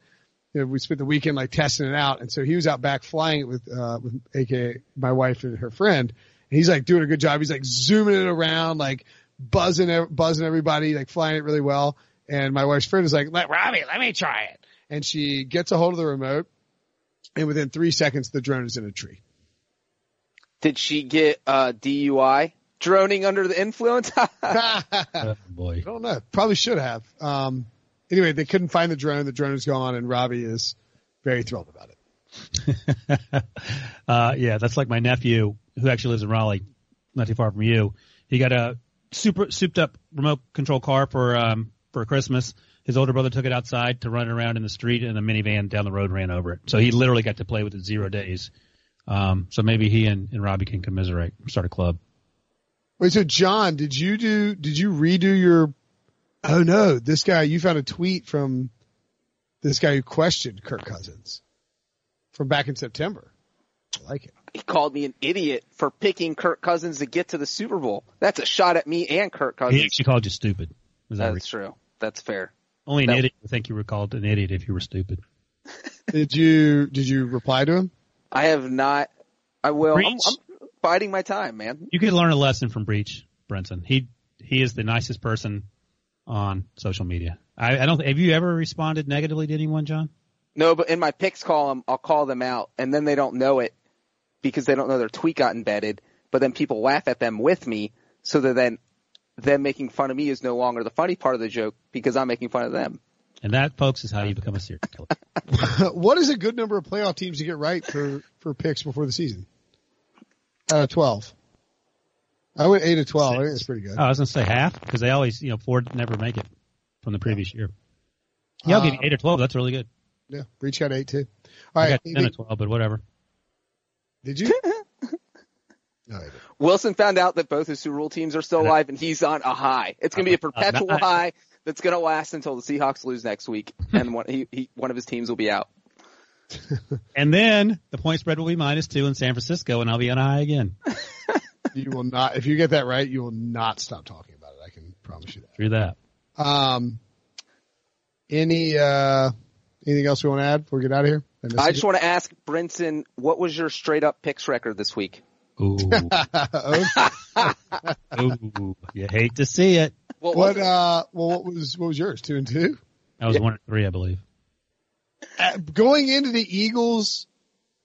S2: You know, we spent the weekend like testing it out. And so he was out back flying it with, uh, with AKA my wife and her friend. And he's like doing a good job. He's like zooming it around, like buzzing, buzzing everybody, like flying it really well. And my wife's friend is like, let Robbie, let me try it. And she gets a hold of the remote and within three seconds, the drone is in a tree.
S4: Did she get uh, DUI? Droning under the influence?
S3: Oh, boy.
S2: I don't know. Probably should have. Um, anyway, they couldn't find the drone. The drone is gone, and Robbie is very thrilled about it.
S3: uh, yeah, that's like my nephew who actually lives in Raleigh, not too far from you. He got a super souped up remote control car for um for Christmas. His older brother took it outside to run around in the street, and a minivan down the road ran over it. So he literally got to play with it zero days. Um, so maybe he and, and Robbie can commiserate, start a club.
S2: Wait, so John, did you do? Did you redo your? Oh no, this guy. You found a tweet from this guy who questioned Kirk Cousins from back in September. I like it.
S4: He called me an idiot for picking Kirk Cousins to get to the Super Bowl. That's a shot at me and Kirk Cousins.
S3: He actually called you stupid. That
S4: That's true. That's fair.
S3: Only an
S4: that-
S3: idiot would think you were called an idiot if you were stupid.
S2: Did you did you reply to him?
S4: I have not. I will. I'm, I'm biding my time, man.
S3: You could learn a lesson from Breech, Brinson. He he is the nicest person on social media. I, I don't. Have you ever responded negatively to anyone, John?
S4: No, but in my picks column, I'll call them out, and then they don't know it because they don't know their tweet got embedded. But then people laugh at them with me, so that then them making fun of me is no longer the funny part of the joke because I'm making fun of them.
S3: And that, folks, is how you become a serial killer.
S2: what is a good number of playoff teams to get right for for picks before the season? Out of twelve, I went eight to twelve. I think that's pretty good.
S3: Oh, I was gonna say half because they always, you know, Ford never make it from the previous year. Yeah, I'll give you
S2: Uh,
S3: eight or twelve. That's really good.
S2: Yeah, Breech got eight too. All
S3: I
S2: right,
S3: got ten or twelve, but whatever.
S2: did you? no,
S4: Wilson found out that both his Super Bowl teams are still alive, and he's on a high. It's going to be a perpetual
S3: nice.
S4: high that's going to last until the Seahawks lose next week, and one, he, he, one of his teams will be out.
S3: And then the point spread will be minus two in San Francisco, and I'll be on a high again.
S2: you will not. If you get that right, you will not stop talking about it. I can promise you that.
S3: Through that.
S2: Um, any uh, anything else we want to add before we get out of here? missed
S4: I just want to ask Brinson, what was your straight up picks record this week?
S3: Ooh,
S2: Oh,
S3: ooh, you hate to see it.
S4: What,
S2: what
S4: was
S2: uh, well, what was what was yours? Two and two.
S3: I was one and three, I believe.
S2: Uh, going into the Eagles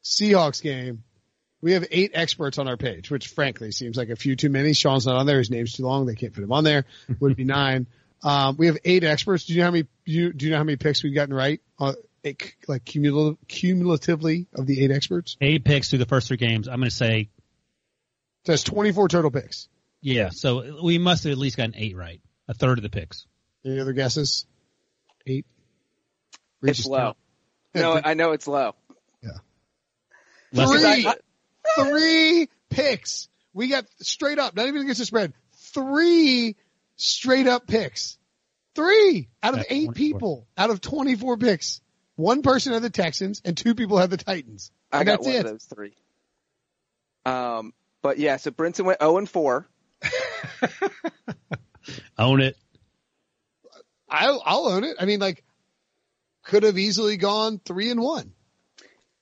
S2: Seahawks game, we have eight experts on our page, which frankly seems like a few too many. Sean's not on there. His name's too long. They can't put him on there. Would be nine. Um, we have eight experts. Do you know how many? Do you, do you know how many picks we've gotten right? Uh, like cumulatively of the eight experts.
S3: Eight picks through the first three games. I'm going to say,
S2: So that's 24 total picks.
S3: yeah. So we must have at least gotten eight right. A third of the picks.
S2: Any other guesses? Eight.
S4: it's
S2: Reaches
S4: low.
S2: down.
S4: No, I know it's low.
S3: Less than-
S2: Three, three picks. We got straight up, not even against the spread. Three straight up picks. Three out of
S3: That's
S2: eight
S3: 24.
S2: people out of 24 picks. One person had the Texans and two people had the Titans.
S4: I
S2: And
S4: got
S2: that's
S4: one
S2: it.
S4: of those three. Um, but yeah, so Brinson went 0 and 4.
S3: Own it.
S2: I'll, I'll own it. I mean, like, could have easily gone three and one.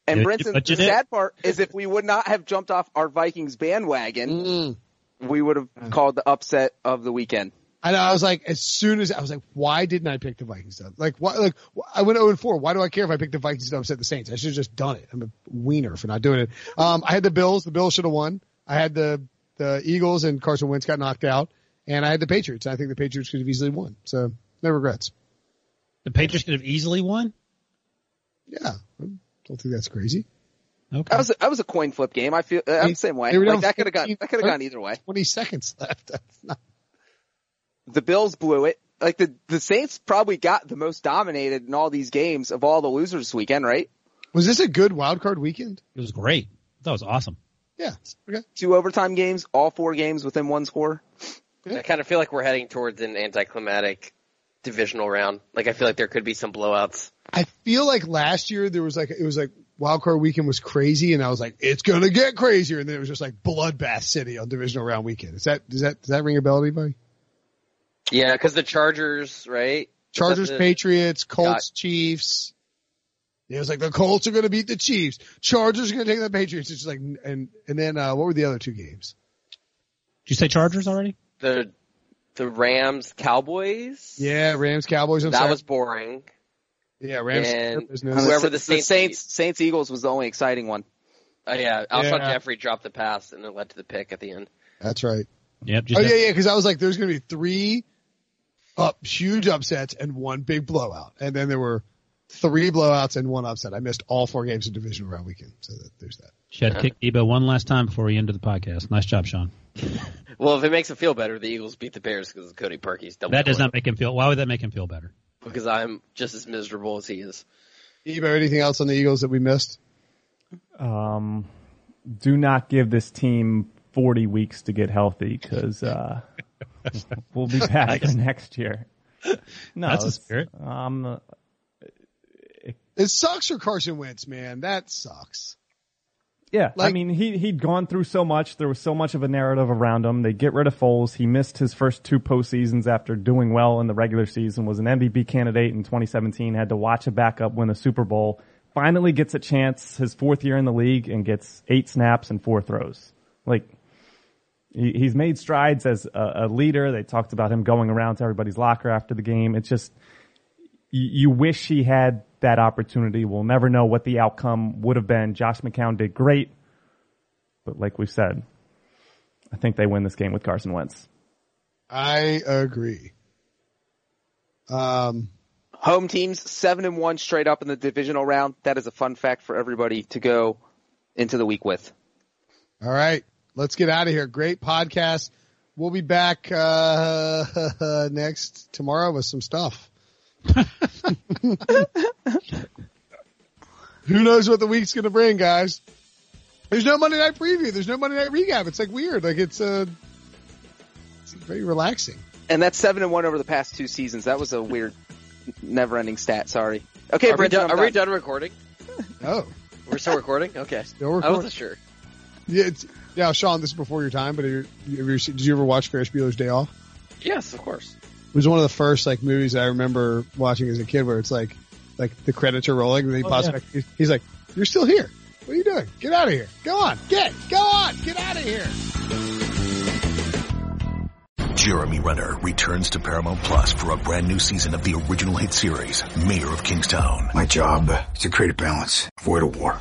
S4: And
S3: Yeah,
S4: Brinson, the
S3: you did.
S4: sad part is if we would not have jumped off our Vikings bandwagon,
S2: Mm.
S4: we would have called the upset of the weekend.
S2: And I was like, as soon as I was like, why didn't I pick the Vikings? To, like, why? Like, I went 0 and 4. Why do I care if I picked the Vikings to upset the Saints? I should have just done it. I'm a wiener for not doing it. Um, I had the Bills. The Bills should have won. I had the the Eagles and Carson Wentz got knocked out, and I had the Patriots. I think the Patriots could have easily won. So no regrets.
S3: The Patriots could have easily won.
S2: Yeah, I don't think that's crazy.
S3: Okay.
S4: That was a, that was a coin flip game. I feel I'm the same way. Like that could have gone that could have gone either way.
S2: 20 seconds left. That's not.
S4: The Bills blew it. Like the the Saints probably got the most dominated in all these games of all the losers this weekend, right?
S2: Was this a good wild card weekend?
S3: It was great. That was awesome.
S2: Yeah. Okay.
S4: Two overtime games, all four games within one score.
S5: I kind of feel like we're heading towards an anticlimactic divisional round. Like I feel like there could be some blowouts.
S2: I feel like last year there was like it was like wild card weekend was crazy, and I was like, it's gonna get crazier, and then it was just like bloodbath city on divisional round weekend. Is that does that does that ring a bell to anybody?
S5: Yeah, because the Chargers, right?
S2: Chargers,
S5: the-
S2: Patriots, Colts, Chiefs. It was like the Colts are gonna beat the Chiefs. Chargers are gonna take the Patriots. It's just like and and then uh what were the other two games?
S3: Did you say Chargers already?
S5: The the Rams Cowboys.
S2: Yeah, Rams, Cowboys. On
S5: that
S2: Saturday.
S5: was boring.
S2: yeah, Rams.
S5: and
S2: business.
S5: whoever the
S4: the
S5: Saints-
S4: Saints Saints Eagles was the only exciting one.
S5: Uh, yeah, Alshon
S2: Yeah.
S5: Jeffery dropped the pass and it led to the pick at the end.
S2: That's right.
S3: Yep. Just
S2: Oh yeah, yeah. Because I was like, there's gonna be three up huge upsets and one big blowout, and then there were three blowouts and one upset. I missed all four games of divisional round weekend, so that, there's that.
S3: Shed kick Debo one last time before we end the podcast. Nice job, Sean.
S5: Well, if it makes him feel better, the Eagles beat the Bears because of Cody Parkey's double.
S3: That does not make him feel. Why would that make him feel better?
S5: because I'm just as miserable as he is.
S2: Ebo, anything else on the Eagles that we missed?
S7: Um, do not give this team 40 weeks to get healthy because uh, we'll be back next year. No,
S3: That's a spirit.
S7: Um,
S2: It sucks for Carson Wentz, man. That sucks.
S7: Yeah, I mean, he he'd gone through so much. There was so much of a narrative around him. They get rid of Foles. He missed his first two postseasons after doing well in the regular season. Was an MVP candidate in 2017. Had to watch a backup win a Super Bowl. Finally gets a chance his fourth year in the league and gets eight snaps and four throws. Like he, he's made strides as a, a leader. They talked about him going around to everybody's locker after the game. It's just you, you wish he had that opportunity. We'll never know what the outcome would have been. Josh McCown did great, but like we said, I think they win this game with Carson Wentz.
S2: I agree. Um,
S4: Home teams seven and one straight up in the divisional round. That is a fun fact for everybody to go into the week with.
S2: all right, let's get out of here. Great podcast. We'll be back uh, next tomorrow with some stuff. Who knows what the week's going to bring, guys? There's no Monday night preview. There's no Monday night recap. It's like weird. Like it's uh, it's very relaxing.
S4: And that's seven and one over the past two seasons. That was a weird, never-ending stat. Sorry. Okay,
S5: Are we, done, are we
S4: done.
S5: done recording?
S2: Oh,
S5: We're still recording? Okay.
S2: Still
S5: I wasn't sure.
S2: yeah, it's, yeah, Sean. This is before your time, but have you, you did you ever watch Ferris Bueller's Day Off?
S5: Yes, of course.
S2: It was one of the first like movies I remember watching as a kid, where it's like like the credits are rolling, and then he
S7: Oh,
S2: pops
S7: yeah.
S2: back. He's like, "You're still here. What are you doing? Get out of here. Go on. Get. Go on. Get out of here."
S11: Jeremy Renner returns to Paramount Plus for a brand new season of the original hit series, Mayor of Kingstown.
S12: My job is to create a balance, avoid a war.